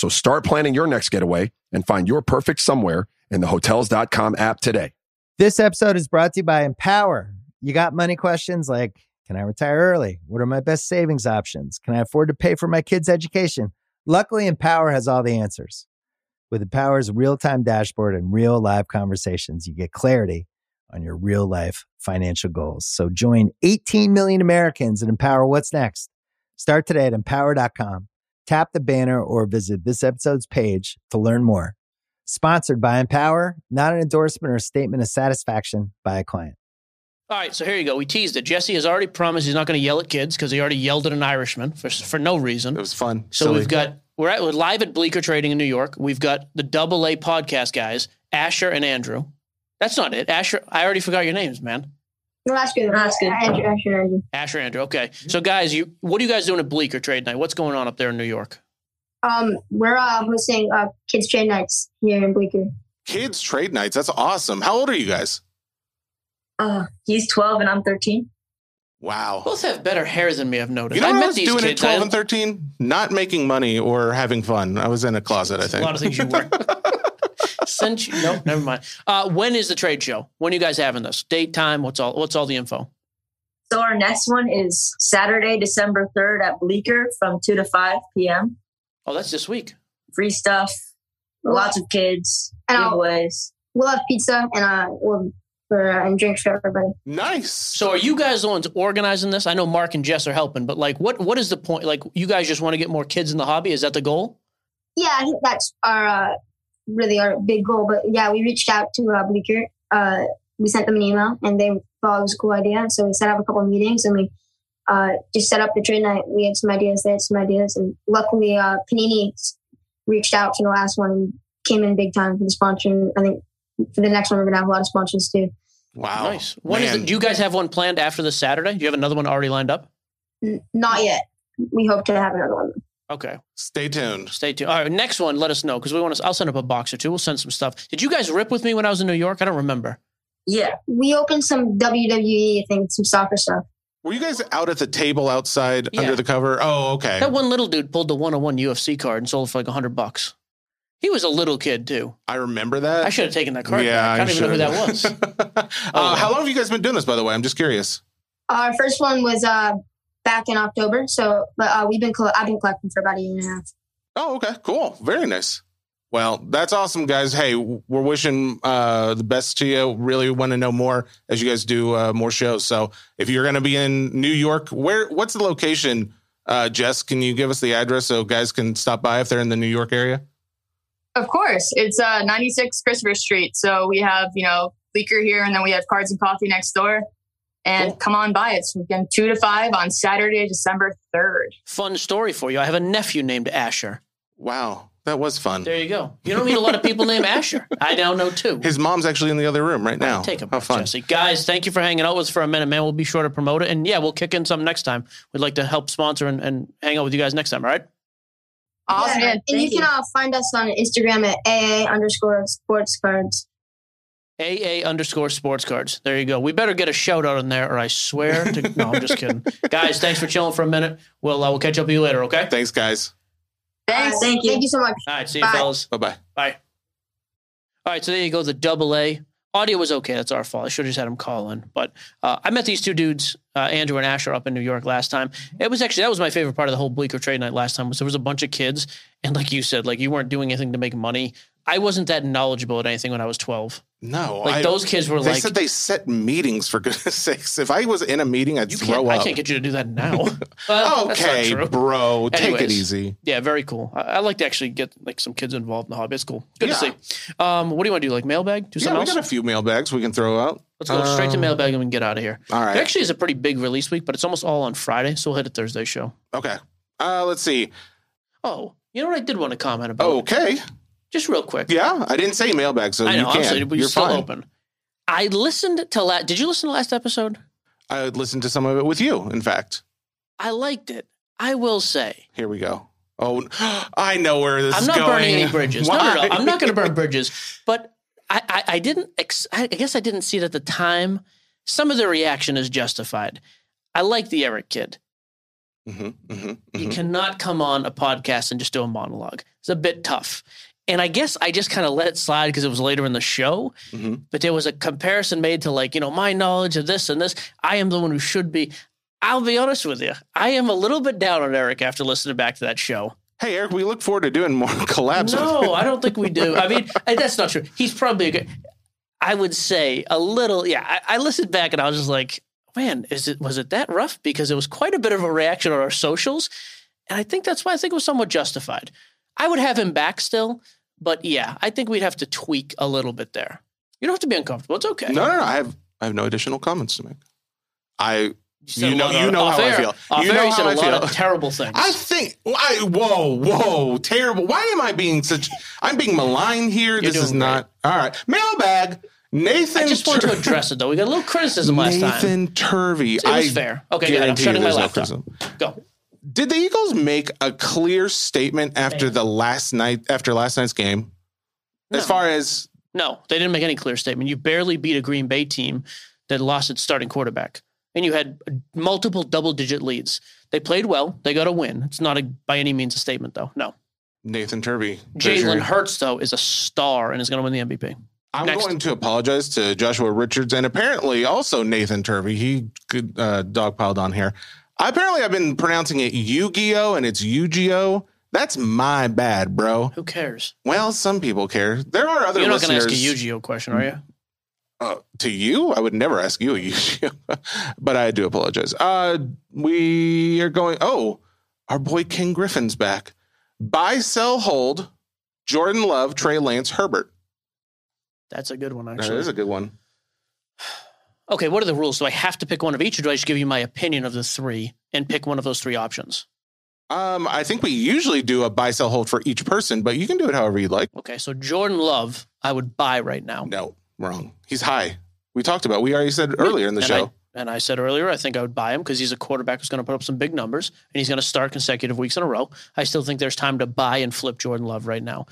So start planning your next getaway and find your perfect somewhere in the hotels.com app today. This episode is brought to you by Empower. You got money questions like Can I retire early? What are my best savings options? Can I afford to pay for my kids' education? Luckily, Empower has all the answers. With Empower's real time dashboard and real live conversations, you get clarity on your real life financial goals. So join 18 million Americans and empower what's next. Start today at empower.com. Tap the banner or visit this episode's page to learn more. Sponsored by Empower, not an endorsement or a statement of satisfaction by a client. All right, so here you go. We teased it. Jesse has already promised he's not going to yell at kids because he already yelled at an Irishman for for no reason. It was fun. So Silly. we've got we're at we're live at Bleecker Trading in New York. We've got the double A podcast guys, Asher and Andrew. That's not it. Asher, I already forgot your names, man. No, that's good. That's good. Andrew, Andrew, Andrew. Asher, Andrew. Okay. So guys, you what are you guys doing at Bleecker Trade Night? What's going on up there in New York? Um, we're uh, hosting uh, kids trade nights here in Bleecker. kids trade nights. That's awesome. How old are you guys? Uh, he's 12 and I'm 13. Wow. Both have better hair than me. I've noticed. You know I what I was these doing at 12 and 13? Not making money or having fun. I was in a closet, I think. lot of things you were. Since you, no, never mind. Uh, when is the trade show? When are you guys having this? Date, time? What's all? What's all the info? So our next one is Saturday, December 3rd at Bleecker from 2 to 5 p.m. Oh, that's this week. Free stuff, lots of kids, And giveaways. We'll have pizza and uh, we'll, for, uh, and drinks for everybody. nice. So, are you guys the ones organizing this? I know Mark and Jess are helping, but like, what what is the point? Like, you guys just want to get more kids in the hobby? Is that the goal? Yeah, I think that's our uh, really our big goal. But yeah, we reached out to uh, Bleecker. Uh, we sent them an email and they thought it was a cool idea. So we set up a couple of meetings and we uh, just set up the trade night. We had some ideas. They had some ideas, and luckily, uh, Panini reached out for the last one and came in big time for the sponsoring. I think for the next one, we're gonna have a lot of sponsors too. Wow. nice. When is Man. it? Do you guys have one planned after this Saturday? Do you have another one already lined up? N- not yet. We hope to have another one. Okay, Stay tuned. stay tuned. All right, next one. Let us know because we want to. I'll send up a box or two. We'll send some stuff. Did you guys rip with me when I was in New York? I don't remember. Yeah. We opened some WWE, I think, some soccer stuff. Were you guys out at the table outside Yeah. under the cover? Oh, okay. That one little dude pulled the one-on-one UFC card and sold it for like a hundred bucks. He was a little kid too. I remember that. I should have taken that card. yeah, back. I don't even know who that was. uh, Oh. How long have you guys been doing this, by the way? I'm just curious. Our first one was uh, back in October. So, but uh, we've been coll- I've been collecting for about a year and a half. Oh, okay. Cool. Very nice. Well, that's awesome, guys. Hey, we're wishing uh, the best to you. Really want to know more as you guys do uh, more shows. So, if you're going to be in New York, where what's the location? Uh, Jess, can you give us the address so guys can stop by if they're in the New York area? Of course, it's uh, 96 Christopher Street. So we have you know Bleecker here, and then we have Cards and Coffee next door. And Cool. come on by. It's weekend two to five on Saturday, December 3rd. Fun story for you. I have a nephew named Asher. Wow, that was fun. There you go. You don't meet a lot of people named Asher. I now know two. His mom's actually in the other room right now. Take a How breath, fun. Jesse. Guys, thank you for hanging out with us for a minute, man. We'll be sure to promote it. And yeah, we'll kick in some next time. We'd like to help sponsor and, and hang out with you guys next time, all right? Awesome. Yeah, and you Thank can uh, find us on Instagram at AA underscore sports cards. AA underscore sports cards. There you go. We better get a shout out in there, or I swear to. no, I'm just kidding. Guys, thanks for chilling for a minute. We'll uh, we'll catch up with you later. Okay. Thanks, guys. Thanks. Thank you. Thank you so much. All right. See you, Bye. fellas. Bye bye. Bye. All right, so there you go. The double A audio was okay. That's our fault. I should have just had him call in. But uh, I met these two dudes, uh, Andrew and Asher, up in New York last time. It was actually that was my favorite part of the whole Bleecker trade night last time. Was there was a bunch of kids, and like you said, like you weren't doing anything to make money. I wasn't that knowledgeable at anything when I was twelve. No, Like I- those kids were They like, said they set meetings for goodness sakes. If I was in a meeting, I'd throw can't. I can't get you to do that now. Well, okay, bro, take it easy. Yeah, very cool. I, I like to actually get like some kids involved in the hobby. It's cool. Good Yeah. to see. Um, what do you want to do? Like mailbag? Do Yeah, something we else? got a few mailbags we can throw out. Let's go straight to Um, mailbag and we can get out of here. All right. It actually is a pretty big release week, but it's almost all on Friday, so we'll hit a Thursday show. Okay. Uh, let's see. Oh, you know what I did want to comment about? Okay. Just real quick. Yeah, I didn't say mailbag, so I know, you can. But You're still fine. open. I listened to last. Did you listen to last episode? I listened to some of it with you. In fact, I liked it. I will say. here we go. Oh, I know where this is. I'm not burning any bridges. No, no, no. I'm not going to burn bridges. But I, I, I didn't. Ex- I guess I didn't see it at the time. Some of the reaction is justified. I like the Eric kid. Mhm, mhm, You mhm. cannot come on a podcast and just do a monologue. It's a bit tough. And I guess I just kind of let it slide because it was later in the show. Mhm. But there was a comparison made to like, you know, my knowledge of this and this. I am the one who should be. I'll be honest with you. I am a little bit down on Eric after listening back to that show. Hey, Eric, we look forward to doing more collabs. No. I don't think we do. I mean, that's not true. He's probably a good. I would say a little. Yeah, I, I listened back and I was just like, man, is it was it that rough? Because it was quite a bit of a reaction on our socials, and I think that's why I think it was somewhat justified. I would have him back still, but yeah, I think we'd have to tweak a little bit there. You don't have to be uncomfortable. It's okay. No, no, no. I have I have no additional comments to make. I you know- you know how I feel. Off You air, know how a I lot feel. of terrible things. I think I whoa whoa terrible. Why am I being such? I'm being maligned here. You're this is doing not all right. Mailbag. Nathan. I just want to address it though. We got a little criticism last time. Nathan Turvey. It was I fair. Okay, good. I'm shutting my no laptop. criticism. Go. Did the Eagles make a clear statement after the last night after last night's game? As far as No, they didn't make any clear statement. You barely beat a Green Bay team that lost its starting quarterback, and you had multiple double-digit leads. They played well. They got a win. It's not a, by any means a statement, though. No, Nathan Turvey, Jalen Hurts though is a star and is going to win the MVP. I'm Next. going to apologize to Joshua Richards and apparently also Nathan Turvey. He good uh, dogpiled on here. Apparently, I've been pronouncing it Yu-Gi-Oh and it's Yu-Gi-Oh. That's my bad, bro. Who cares? Well, some people care. There are other You're not going to ask a Yu-Gi-Oh question, are you? uh, to you, I would never ask you a Yu-Gi-Oh, but I do apologize. Uh, we are going. Oh, our boy King Griffin's back. Buy, sell, hold. Jordan Love, Trey Lance, Herbert. That's a good one, actually. is a good one. okay, what are the rules? Do I have to pick one of each, or do I just give you my opinion of the three and pick one of those three options? Um, I think we usually do a buy, sell, hold for each person, but you can do it however you'd like. Okay, so Jordan Love, I would buy right now. No, wrong. He's high. We talked about. We already said earlier in the and show. I, and I said earlier, I think I would buy him because he's a quarterback who's going to put up some big numbers and he's going to start consecutive weeks in a row. I still think there's time to buy and flip Jordan Love right now.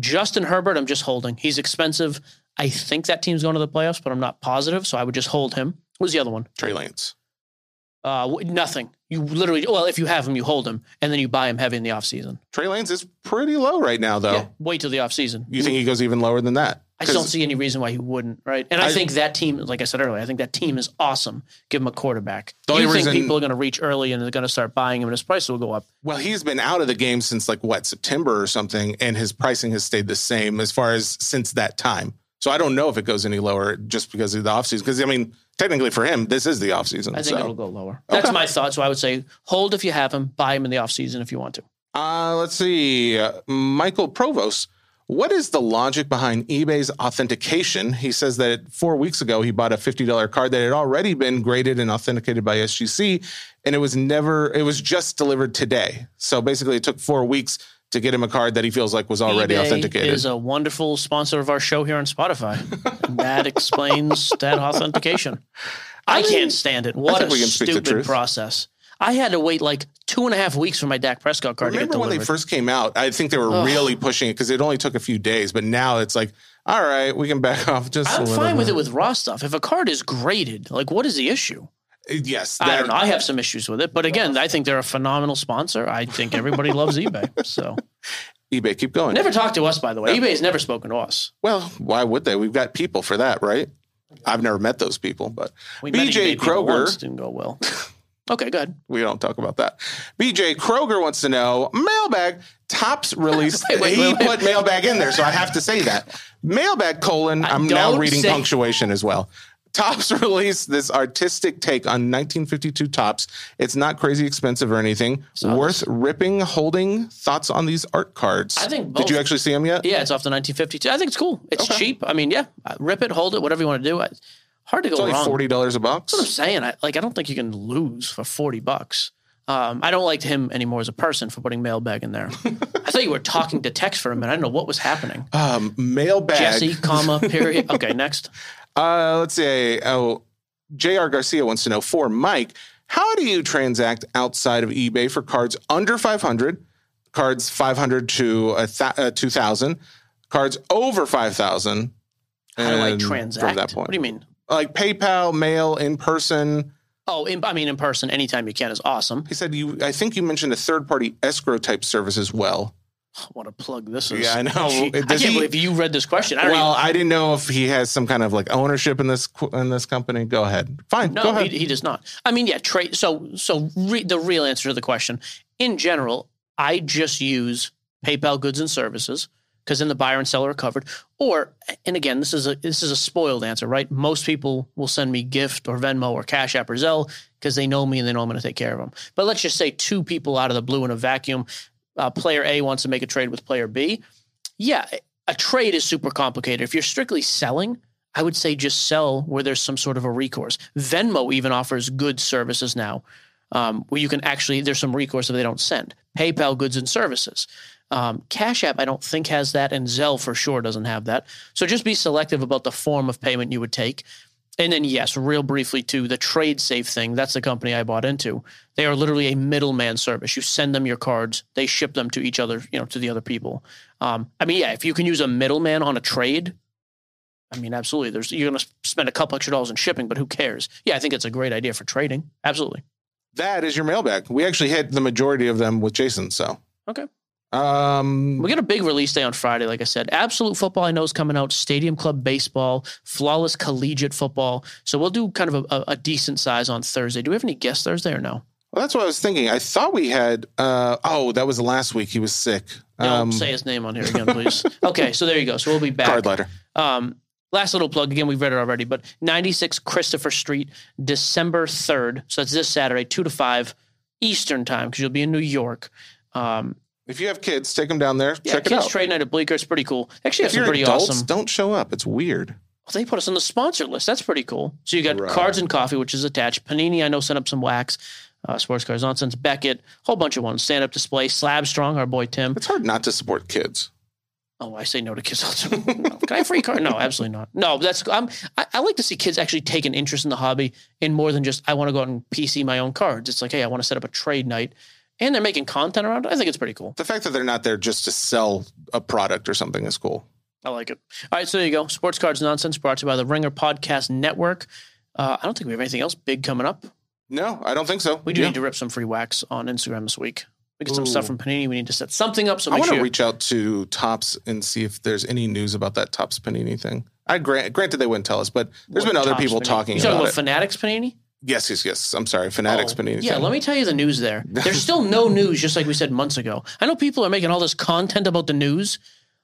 Justin Herbert, I'm just holding. He's expensive. I think that team's going to the playoffs, but I'm not positive, so I would just hold him. Who's the other one? Trey Lance. Uh, nothing. You literally, well, if you have him, you hold him, and then you buy him heavy in the offseason. Trey Lance is pretty low right now, though. Yeah, wait till the offseason. You think he goes even lower than that? I just don't see any reason why he wouldn't, right? And I, I- think that team, like I said earlier, I think that team is awesome. Give him a quarterback. The you only think reason- people are going to reach early and they're going to start buying him, and his price will go up. Well, he's been out of the game since like what September or something, and his pricing has stayed the same as far as since that time. So I don't know if it goes any lower just because of the offseason. Because I mean, technically for him, this is the offseason. I think so. it'll go lower. That's my thought. So I would say hold if you have him, buy him in the offseason if you want to. Uh, let's see. Uh, Michael Provost. What is the logic behind eBay's authentication? He says that four weeks ago he bought a $50 card that had already been graded and authenticated by SGC, and it was never, it was just delivered today. So basically, it took four weeks to get him a card that he feels like was already eBay authenticated. is a wonderful sponsor of our show here on Spotify. that explains that authentication. I, mean, can't stand it. What a stupid process. I had to wait like two and a half weeks for my Dak Prescott card to Remember when they first came out? I think they were really pushing it because it only took a few days. But now it's like, all right, we can back off just a I'm fine with it with raw stuff. If a card is graded, like what is the issue? Yes, I don't know. I have some issues with it, but again, I think they're a phenomenal sponsor. I think everybody loves eBay. So eBay, keep going. never talk to us, by the way. eBay's never spoken to us. Well, why would they? We've got people for that, right? I've never met those people, but We BJ Kroger. once, didn't go well. okay, good. We don't talk about that. BJ Kroger wants to know mailbag Topps released. Wait, wait, he wait, put mailbag in there, so I have to say that mailbag colon. I'm now reading say- punctuation as well. Topps released this artistic take on 1952 Topps. It's not crazy expensive or anything. Sounds- Worth ripping, holding. Thoughts on these art cards? I think Did you actually see them yet? Yeah, it's off the 1952. I think it's cool. It's Okay. cheap. I mean, yeah, rip it, hold it, whatever you want to do. I, hard to go only wrong. forty dollars a box. That's what I'm saying. I, like, I don't think you can lose for 40 bucks. Um, I don't like him anymore as a person for putting mailbag in there. I thought you were talking to text for a minute. I didn't know what was happening. Um, mailbag. Jesse, comma, period. Okay, next. Uh, let's see. Oh, Jr. Garcia wants to know for Mike, how do you transact outside of eBay for cards under 500, cards 500 to a th- uh, 2,000, cards over 5,000? How do I transact? From that point. What do you mean? Like PayPal, mail, in person. Oh, in, I mean, in person, anytime you can is awesome. He said you. I think you mentioned a third party escrow type service as well. What a plug this is. Yeah, I know. Gee, I can't he- believe you read this question. I Well, even, I didn't know if he has some kind of like ownership in this in this company. Go ahead. Fine. go No, ahead. he, he does not. I mean, yeah, trade. So, so re, the real answer to the question, in general, I just use PayPal goods and services because then the buyer and seller are covered. Or, and again, this is a this is a spoiled answer, right? Most people will send me gift or Venmo or Cash App or Zelle because they know me and they know I'm going to take care of them. But let's just say two people out of the blue in a vacuum, uh, player A wants to make a trade with player B. Yeah, a trade is super complicated. If you're strictly selling, I would say just sell where there's some sort of a recourse. Venmo even offers good services now um, where you can actually, there's some recourse if they don't send. PayPal goods and services. Um, Cash App, I don't think has that, and Zelle for sure doesn't have that. So just be selective about the form of payment you would take. And then, yes, real briefly too, the Trade Safe thing. That's the company I bought into. They are literally a middleman service. You send them your cards, they ship them to each other, you know, to the other people. Um, I mean, yeah, if you can use a middleman on a trade, I mean, absolutely. There's you're going to spend a couple extra dollars in shipping, but who cares? Yeah, I think it's a great idea for trading. Absolutely. that is your mailbag. We actually hit the majority of them with Jason. So Okay. Um, We got a big release day on Friday, like I said. Absolute football, I know, is coming out. Stadium Club baseball, flawless collegiate football. So we'll do kind of a, a, decent size on Thursday. Do we have any guests Thursday or no? well, that's what I was thinking. I thought we had. Uh, oh, that was last week. He was sick. Don't Um, say his name on here again, please. okay, so there you go. So we'll be back. card letter. Um, last little plug again, we've read it already, but 96 Christopher Street, December 3rd. So that's this Saturday, 2 to 5 Eastern time, because you'll be in New York. Um, If you have kids, take them down there. yeah, check it kids out. trade night at Bleecker. It's pretty cool. Actually, have if some you're pretty adults, awesome. don't show up. It's weird. Well, they put us on the sponsor list. That's pretty cool. So you got Right. Cards and Coffee, which is attached. Panini, I know, sent up some wax. Uh, Sports Cards Nonsense, Beckett, whole bunch of ones. Stand Up Display, Slab Strong, our boy Tim. It's hard not to support kids. Oh, I say no to kids all the. No. Can I have free card? No, absolutely not. No, that's I'm, I, I like to see kids actually take an interest in the hobby in more than just I want to go out and PC my own cards. It's like, hey, I want to set up a trade night, and they're making content around it. I think it's pretty cool. The fact that they're not there just to sell a product or something is cool. I like it. All right, so there you go. Sports Cards Nonsense brought to you by the Ringer Podcast Network. Uh, I don't think we have anything else big coming up. No, I don't think so. We do Yeah. need to rip some free wax on Instagram this week. We get some stuff from Panini. We need to set something up. So I want to sure. reach out to Topps and see if there's any news about that Topps Panini thing. I grant, granted they wouldn't tell us, but there's What been other Topps people Panini? talking You talking about, about it. Fanatics Panini? Yes, yes, yes. I'm sorry, Fanatics Oh, Panini. Yeah, let me tell you the news there. There's still no news, just like we said months ago. I know people are making all this content about the news.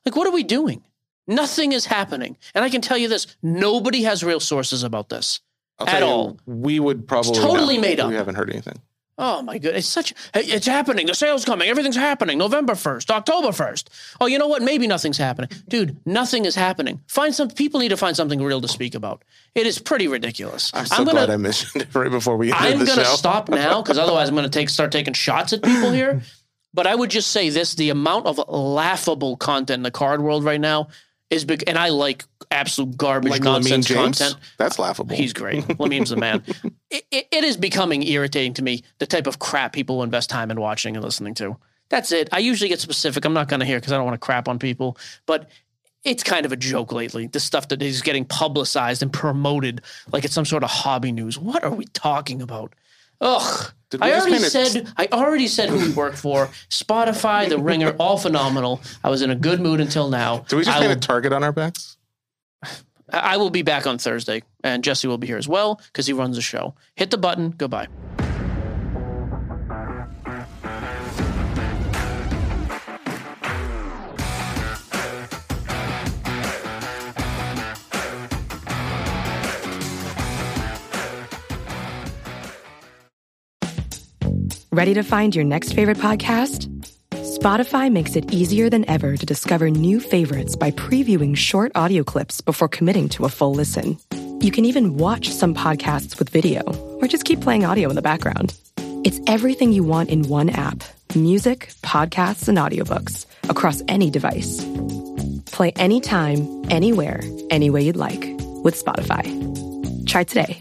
Like, what are we doing? Nothing is happening. And I can tell you this nobody has real sources about this. I'll at tell you, all. We would probably totally know. made up. We haven't heard anything. Oh my goodness. It's such it's happening. The sale's coming. Everything's happening. November 1st, October 1st. Oh, you know what? Maybe nothing's happening. Dude, nothing is happening. Find some people need to find something real to speak about. It is pretty ridiculous. I'm so gonna glad I mentioned it right before we ended I'm to show. stop now because otherwise I'm going to take start taking shots at people here. But I would just say this: the amount of laughable content in the card world right now is big, and I like absolute garbage like nonsense content. That's laughable. He's great. Lamine's the man. It, it, it is becoming irritating to me the type of crap people invest time in watching and listening to. That's it. I usually get specific. I'm not going to hear because I don't want to crap on people, but it's kind of a joke lately. The stuff that is getting publicized and promoted like it's some sort of hobby news. What are we talking about? Ugh. I already said I already said who we work for. Spotify, The Ringer, all phenomenal. I was in a good mood until now. Do we just I paint will- a target on our backs? I will be back on Thursday, and Jesse will be here as well because he runs the show. Hit the button. Goodbye. Ready to find your next favorite podcast? Spotify makes it easier than ever to discover new favorites by previewing short audio clips before committing to a full listen. You can even watch some podcasts with video or just keep playing audio in the background. It's everything you want in one app music, podcasts, and audiobooks across any device. Play anytime, anywhere, any way you'd like with Spotify. Try today.